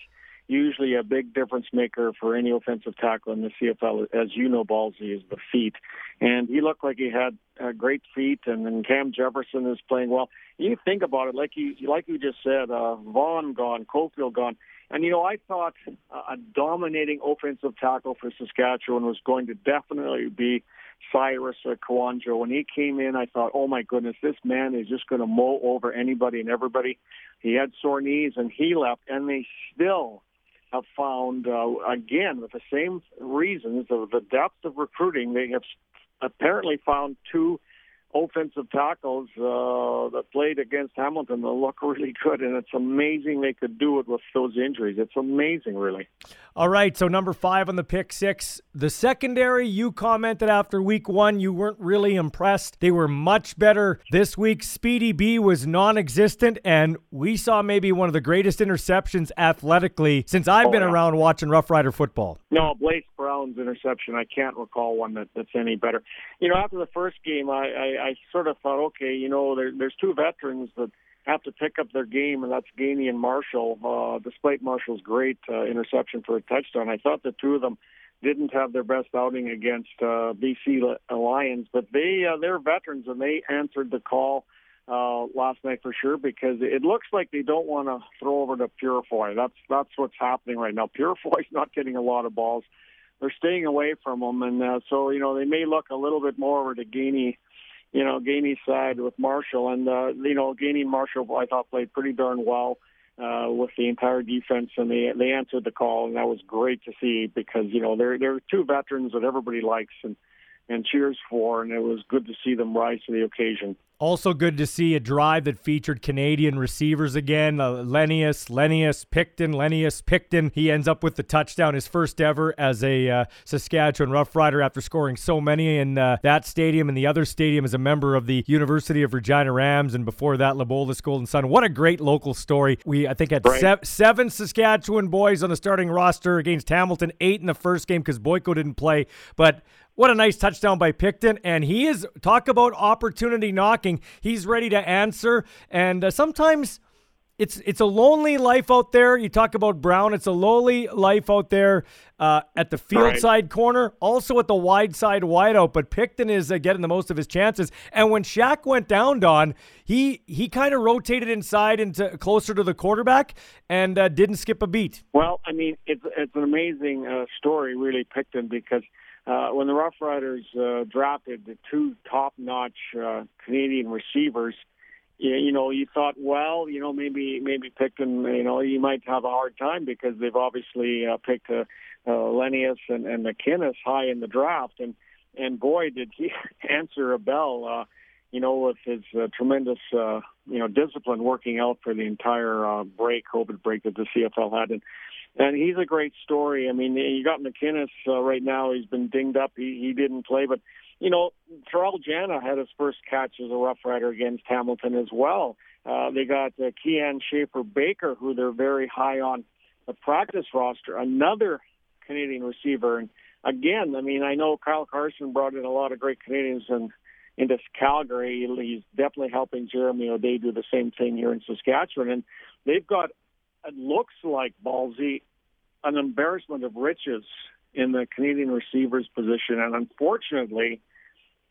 usually a big difference maker for any offensive tackle in the CFL, as you know, Ballsy is the feet. And he looked like he had uh, great feet, and then Cam Jefferson is playing well. You think about it, like you like you just said, uh, Vaughn gone, Cofield gone. And you know, I thought a dominating offensive tackle for Saskatchewan was going to definitely be Cyrus or Kouandjio. When he came in, I thought, oh my goodness, this man is just going to mow over anybody and everybody. He had sore knees and he left, and they still have found, uh, again, with the same reasons of the depth of recruiting, they have apparently found two offensive tackles uh, that played against Hamilton that look really good, and it's amazing they could do it with those injuries. It's amazing, really. All right, so number five on the pick six. The secondary, you commented after week one, you weren't really impressed. They were much better this week. Speedy B was non existent, and we saw maybe one of the greatest interceptions athletically since I've oh, been yeah. around watching Rough Rider football. No, Blaise Brown's interception, I can't recall one that, that's any better. You know, after the first game, I, I, I sort of thought, okay, you know, there, there's two veterans that have to pick up their game, and that's Gainey and Marshall. Uh, despite Marshall's great uh, interception for a touchdown, I thought the two of them didn't have their best outing against uh, BC Lions, but they uh, they're veterans and they answered the call uh, last night for sure because it looks like they don't want to throw over to Purifoy. That's that's what's happening right now. [laughs] Purifoy's not getting a lot of balls. They're staying away from them, and uh, so you know they may look a little bit more over to Gainey you know, Gainey's side with Marshall. And, uh, you know, Gainey and Marshall, I thought, played pretty darn well uh, with the entire defense, and they they answered the call, and that was great to see because, you know, they're, they're two veterans that everybody likes and, and cheers for, and it was good to see them rise to the occasion. Also, good to see a drive that featured Canadian receivers again. Uh, Lenius, Lenius, Picton, Lenius, Picton. He ends up with the touchdown, his first ever as a uh, Saskatchewan Roughrider after scoring so many in uh, that stadium and the other stadium as a member of the University of Regina Rams, and before that, Leboldus Golden Sun. What a great local story. We, I think, had right. se- seven Saskatchewan boys on the starting roster against Hamilton, eight in the first game because Boyko didn't play. But what a nice touchdown by Picton. And he is, talk about opportunity knocking. He's ready to answer. And uh, sometimes it's it's a lonely life out there. You talk about Brown. It's a lonely life out there uh, at the field right. side corner, also at the wide side wideout. But Picton is uh, getting the most of his chances. And when Shaq went down, Don, he he kind of rotated inside into closer to the quarterback and uh, didn't skip a beat. Well, I mean, it's it's an amazing uh, story, really, Picton, because – uh, when the Rough Riders uh, drafted the two top-notch uh, Canadian receivers, you, you know, you thought, well, you know, maybe maybe Picton, you know, you might have a hard time because they've obviously uh, picked uh, uh, Lenius and, and McInnes high in the draft, and and boy, did he [laughs] answer a bell. Uh, you know, with his uh, tremendous, uh, you know, discipline working out for the entire uh, break, COVID break that the CFL had, and and he's a great story. I mean, you got McInnes uh, right now. He's been dinged up. He he didn't play, but you know, Terrell Jana had his first catch as a Rough Rider against Hamilton as well. Uh, they got uh, Kean Schaefer Baker, who they're very high on the practice roster. Another Canadian receiver, and again, I mean, I know Kyle Carson brought in a lot of great Canadians and into Calgary. He's definitely helping Jeremy O'Day do the same thing here in Saskatchewan, and they've got it looks like Ballsy an embarrassment of riches in the Canadian receivers position, and unfortunately,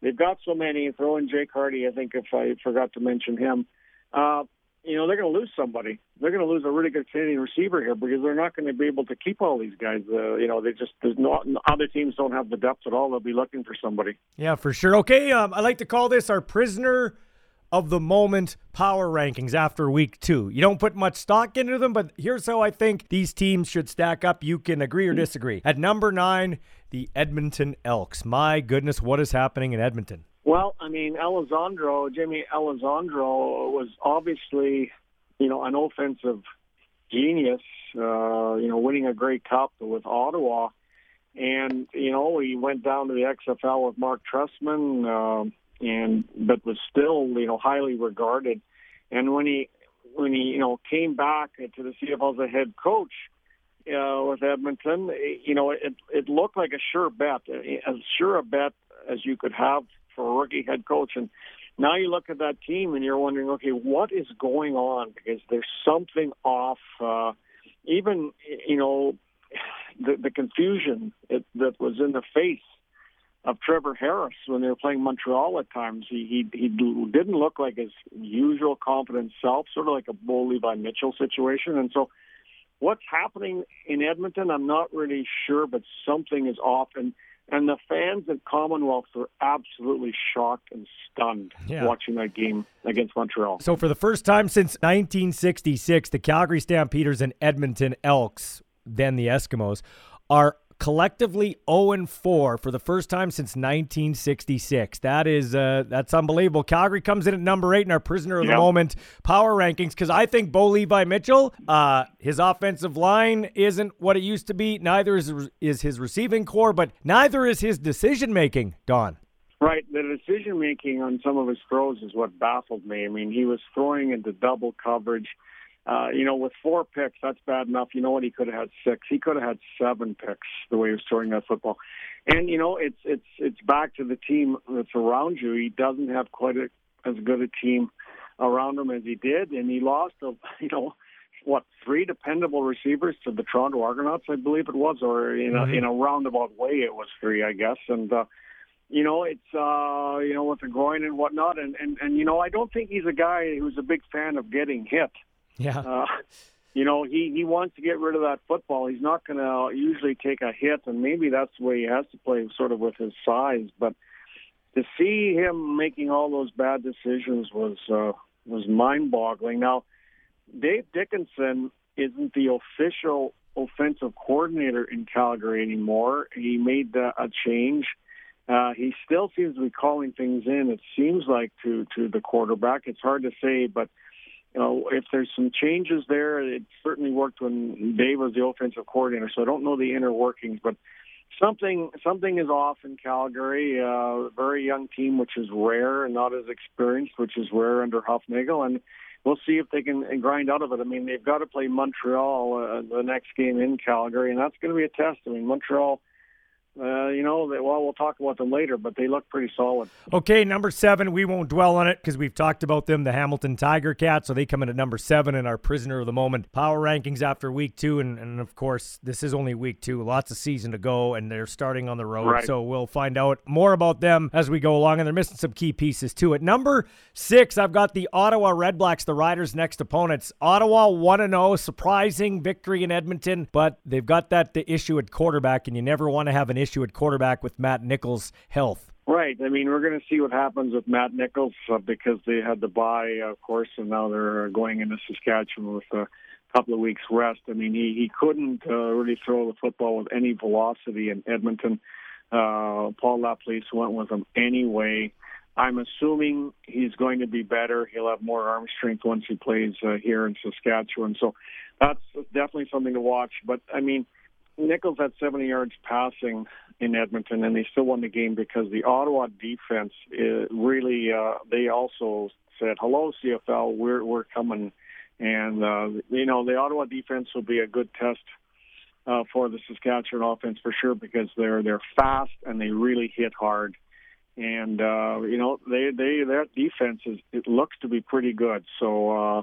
they've got so many. Throw in Jake Hardy, I think, if I forgot to mention him. Uh, you know, they're going to lose somebody. They're going to lose a really good Canadian receiver here because they're not going to be able to keep all these guys. Uh, you know, they just there's no other teams don't have the depth at all. They'll be looking for somebody. Yeah, for sure. Okay, um, I like to call this our prisoner of the moment power rankings after week two. You don't put much stock into them, but here's how I think these teams should stack up. You can agree or disagree. At number nine, the Edmonton Elks. My goodness, what is happening in Edmonton? Well, I mean, Elizondo, Jaime Elizondo was obviously, you know, an offensive genius, uh, you know, winning a great Cup with Ottawa. And, you know, he went down to the XFL with Marc Trestman, uh, and but was still, you know, highly regarded. And when he when he, you know, came back to the CFL as a head coach, uh, with Edmonton, you know, it it looked like a sure bet, as sure a bet as you could have for a rookie head coach. And now you look at that team and you're wondering, okay, what is going on? Because there's something off. Uh, even you know, the the confusion it, that was in the face of Trevor Harris when they were playing Montreal at times. He he he didn't look like his usual confident self, sort of like a Bo Levi Mitchell situation, and so What's happening in Edmonton, I'm not really sure, but something is off. And and the fans at Commonwealth were absolutely shocked and stunned yeah. watching that game against Montreal. So, for the first time since 1966, the Calgary Stampeders and Edmonton Elks, then the Eskimos, are collectively 0 4 for the first time since 1966. That is uh, that's unbelievable. Calgary comes in at number eight in our prisoner of yep. the moment power rankings because I think Bo Levi Mitchell, uh, his offensive line isn't what it used to be. Neither is is his receiving corps, but neither is his decision making. Don. Right, the decision making on some of his throws is what baffled me. I mean, he was throwing into double coverage uh, you know, with four picks, that's bad enough. You know what? He could have had six. He could have had seven picks the way he was throwing that football. And you know, it's it's it's back to the team that's around you. He doesn't have quite a, as good a team around him as he did, and he lost. A, [laughs] you know, what three dependable receivers to the Toronto Argonauts, I believe it was, or in a mm-hmm. in a roundabout way, it was three, I guess. And uh, you know, it's uh, you know with the groin and whatnot, and and and you know, I don't think he's a guy who's a big fan of getting hit. Yeah. Uh, you know, he he wants to get rid of that football. He's not going to usually take a hit, and maybe that's the way he has to play, sort of with his size. But to see him making all those bad decisions was uh, was mind-boggling. Now, Dave Dickenson isn't the official offensive coordinator in Calgary anymore. He made uh, a change. Uh, he still seems to be calling things in. It seems like to to the quarterback. It's hard to say, but you know, if there's some changes there, it certainly worked when Dave was the offensive coordinator. So I don't know the inner workings, but something something is off in Calgary. Uh, very young team, which is rare, and not as experienced, which is rare under Hufnagel. And we'll see if they can grind out of it. I mean, they've got to play Montreal uh, the next game in Calgary, and that's going to be a test. I mean, Montreal uh, you know, they, well, we'll talk about them later, but they look pretty solid. Okay, number seven, we won't dwell on it because we've talked about them, the Hamilton Tiger Cats. So they come in at number seven in our prisoner of the moment power rankings after week two. And, and of course, this is only week two, lots of season to go, and they're starting on the road. Right. So we'll find out more about them as we go along. And they're missing some key pieces too. At number six, I've got the Ottawa Redblacks, the Riders' next opponents. Ottawa 1 0, surprising victory in Edmonton, but they've got that the issue at quarterback, and you never want to have an issue issue at quarterback with Matt Nichols' health. Right. I mean, we're going to see what happens with Matt Nichols uh, because they had the bye, of course, and now they're going into Saskatchewan with a couple of weeks rest. I mean, he he couldn't uh, really throw the football with any velocity in Edmonton. Uh, Paul LaPolice went with him anyway. I'm assuming he's going to be better. He'll have more arm strength once he plays uh, here in Saskatchewan. So that's definitely something to watch. But I mean, Nichols had 70 yards passing in Edmonton, and they still won the game because the Ottawa defense really. Uh, they also said, "Hello, CFL, we're we're coming," and uh, you know the Ottawa defense will be a good test uh, for the Saskatchewan offense for sure because they're they're fast and they really hit hard, and uh, you know they they their defense is it looks to be pretty good. So uh,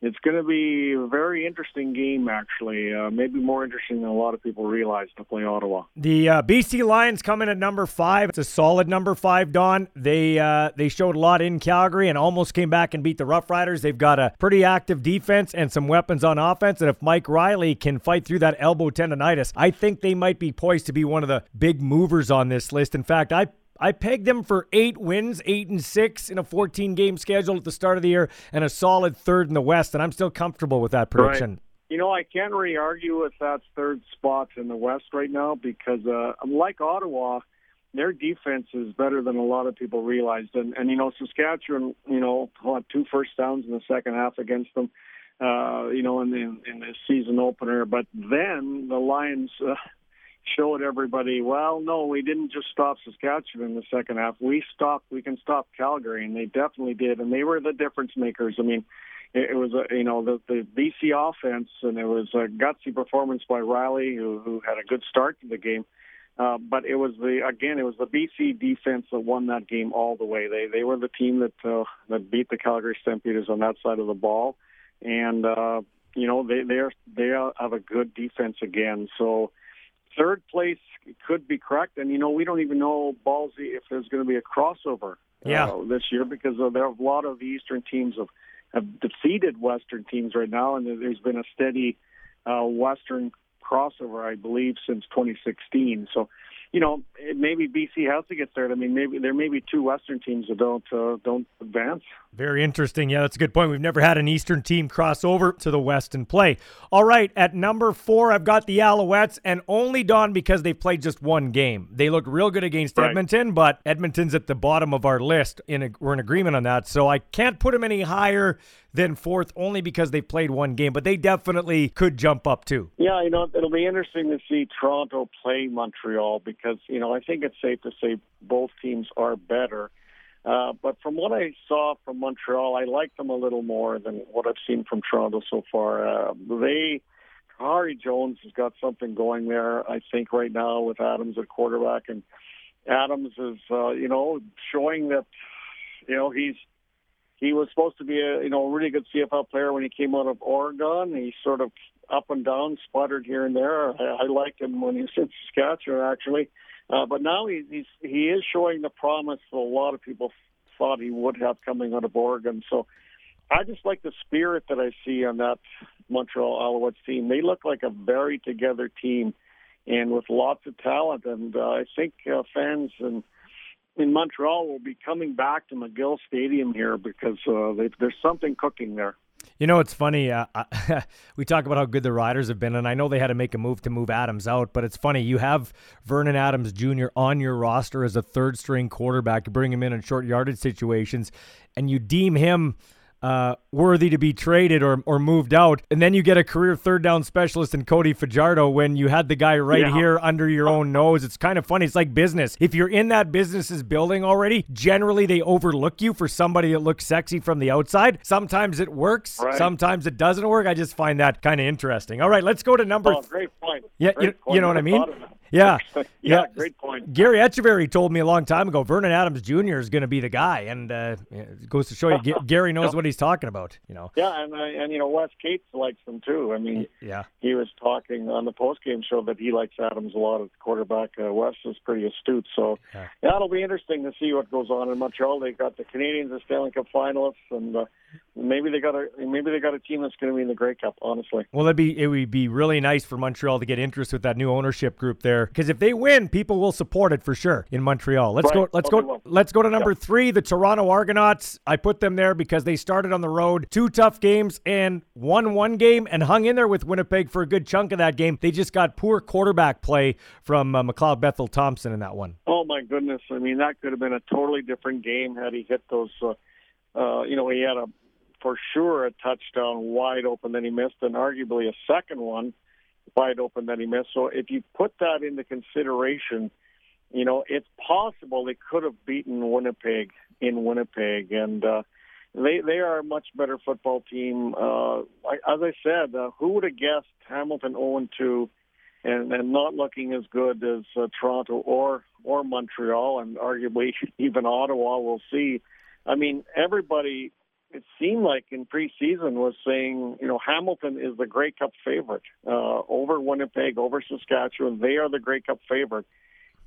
it's going to be a very interesting game, actually. Uh, maybe more interesting than a lot of people realize to play Ottawa. The uh, BC Lions come in at number five. It's a solid number five, Don. They uh, they showed a lot in Calgary and almost came back and beat the Rough Riders. They've got a pretty active defense and some weapons on offense. And if Mike Reilly can fight through that elbow tendonitis, I think they might be poised to be one of the big movers on this list. In fact, I I pegged them for eight wins, eight and six in a 14 game schedule at the start of the year, and a solid third in the West. And I'm still comfortable with that prediction. Right. You know, I can't really argue with that third spot in the West right now because, uh, like Ottawa, their defense is better than a lot of people realized. And, and you know, Saskatchewan, you know, had two first downs in the second half against them, uh, you know, in the, in the season opener. But then the Lions uh, showed everybody, well, no, we didn't just stop Saskatchewan in the second half. We stopped, we can stop Calgary, and they definitely did. And they were the difference makers. I mean, it, it was a you know the the BC offense, and it was a gutsy performance by Reilly, who who had a good start to the game. Uh, but it was the again, it was the BC defense that won that game all the way. They they were the team that uh, that beat the Calgary Stampeders on that side of the ball, and uh, you know they they are they are, have a good defense again. So third place could be correct, and you know we don't even know ballsy if there's going to be a crossover yeah. uh, this year because uh, there are a lot of the Eastern teams have have defeated Western teams right now, and there's been a steady uh, Western crossover, I believe, since 2016. So you know, maybe BC has to get third. I mean, maybe there may be two Western teams that don't uh, don't advance. Very interesting. Yeah, that's a good point. We've never had an Eastern team cross over to the West and play. All right, at number four, I've got the Alouettes, and only Don because they played just one game. They looked real good against right. Edmonton, but Edmonton's at the bottom of our list. In a, we're in agreement on that, so I can't put them any higher than fourth only because they played one game, but they definitely could jump up too. Yeah, you know, it'll be interesting to see Toronto play Montreal because, you know, I think it's safe to say both teams are better. Uh, but from what I saw from Montreal, I like them a little more than what I've seen from Toronto so far. Uh, they, Khari Jones has got something going there, I think, right now with Adams at quarterback. And Adams is, uh, you know, showing that, you know, he's he was supposed to be a you know really good CFL player when he came out of Oregon. He sort of up and down, sputtered here and there. I, I liked him when he was in Saskatchewan actually, uh, but now he, he's he is showing the promise that a lot of people thought he would have coming out of Oregon. So I just like the spirit that I see on that Montreal Alouettes team. They look like a very together team, and with lots of talent. And uh, I think uh, fans and in Montreal will be coming back to McGill Stadium here because uh, there's something cooking there. You know, it's funny. Uh, [laughs] we talk about how good the Riders have been, and I know they had to make a move to move Adams out, but it's funny. You have Vernon Adams Jr. on your roster as a third string quarterback. You bring him in in short yardage situations, and you deem him – uh, worthy to be traded or, or moved out. And then you get a career third down specialist in Cody Fajardo when you had the guy right yeah. here under your own nose. It's kind of funny. It's like business. If you're in that business's building already, generally they overlook you for somebody that looks sexy from the outside. Sometimes it works, right. sometimes it doesn't work. I just find that kind of interesting. All right, let's go to number. Oh, great point. Yeah, great you, point. you know what I mean? Yeah. [laughs] yeah. yeah, great point. Gary Etcheverry told me a long time ago Vernon Adams Jr. is going to be the guy, and uh, it goes to show you [laughs] Gary knows what he's talking about. You know. Yeah, and uh, and you know Wes Cates likes him too. I mean, yeah, he was talking on the postgame show that he likes Adams a lot as quarterback. Uh, Wes is pretty astute, so yeah. yeah, it'll be interesting to see what goes on in Montreal. They got the Canadiens as Stanley Cup finalists, and uh, maybe they got a maybe they got a team that's going to be in the Grey Cup. Honestly, well, it'd be it would be really nice for Montreal to get interest with that new ownership group there, because if they win people will support it for sure in Montreal. Let's right. go. Let's go. Let's go to number yeah. three, the Toronto Argonauts. I put them there because they started on the road, two tough games, and won one game and hung in there with Winnipeg for a good chunk of that game. They just got poor quarterback play from uh, McLeod Bethel Thompson in that one. Oh my goodness! I mean, that could have been a totally different game had he hit those. Uh, uh, you know, he had a for sure a touchdown wide open that he missed, and arguably a second one wide open that he missed. So if you put that into consideration, you know, it's possible they could have beaten Winnipeg in Winnipeg, and uh, they they are a much better football team. Uh, as I said, uh, who would have guessed Hamilton 0 2 and and not looking as good as uh, Toronto or or Montreal, and arguably [laughs] even Ottawa. We'll see. I mean, everybody it seemed like in preseason was saying, you know, Hamilton is the Grey Cup favorite uh, over Winnipeg, over Saskatchewan. They are the Grey Cup favorite.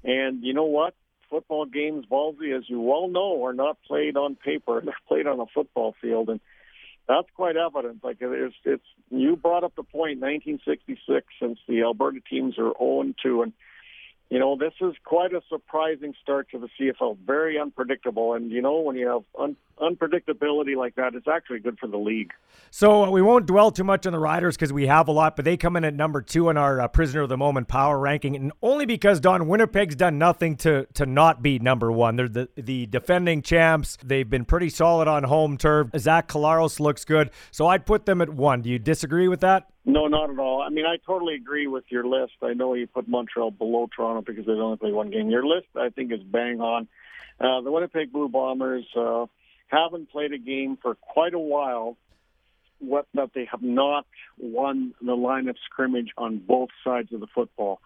And you know what? Football games, ballsy, as you well know, are not played on paper. [laughs] They're played on a football field, and that's quite evident. Like it's, it's you brought up the point, 1966, since the Alberta teams are 0 2, and you know, this is quite a surprising start to the CFL. Very unpredictable. And, you know, when you have un- unpredictability like that, it's actually good for the league. So uh, we won't dwell too much on the Riders because we have a lot, but they come in at number two in our uh, prisoner of the moment power ranking, and only because Don Winnipeg's done nothing to to not be number one. They're the the defending champs. They've been pretty solid on home turf. Zach Collaros looks good, so I'd put them at one. Do you disagree with that? No, not at all. I mean, I totally agree with your list. I know you put Montreal below Toronto because they only play one game. Your list, I think, is bang on. Uh, the Winnipeg Blue Bombers uh, haven't played a game for quite a while what, that they have not won the line of scrimmage on both sides of the football.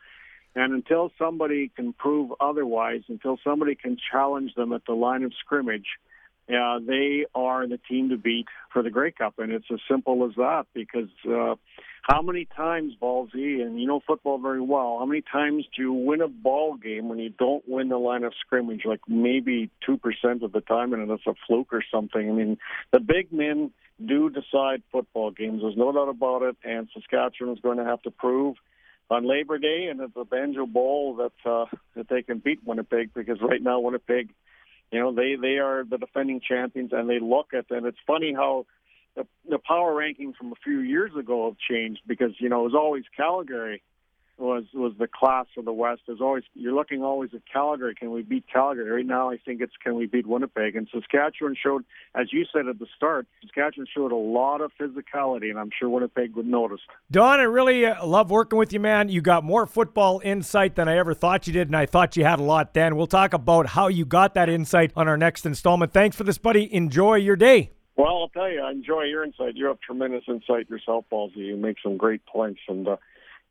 And until somebody can prove otherwise, until somebody can challenge them at the line of scrimmage, uh, they are the team to beat for the Grey Cup, and it's as simple as that. Because uh, how many times, Ballsy, and you know football very well, how many times do you win a ball game when you don't win the line of scrimmage? Like maybe two percent of the time, and it's a fluke or something. I mean, the big men do decide football games. There's no doubt about it, and Saskatchewan is going to have to prove on Labor Day and at the Banjo Bowl that uh, that they can beat Winnipeg because right now Winnipeg you know, they they are the defending champions, and they look at them. It's funny how the, the power rankings from a few years ago have changed because you know it was always Calgary was was the class of the West. There's always you're looking always at Calgary. Can we beat Calgary? Right now, I think it's can we beat Winnipeg? And Saskatchewan showed, as you said at the start, Saskatchewan showed a lot of physicality, and I'm sure Winnipeg would notice. Don, I really uh, love working with you, man. You got more football insight than I ever thought you did, and I thought you had a lot. Then we'll talk about how you got that insight on our next installment. Thanks for this, buddy. Enjoy your day. Well, I'll tell you, I enjoy your insight. You have tremendous insight yourself, Ballsy. You make some great points, and. Uh,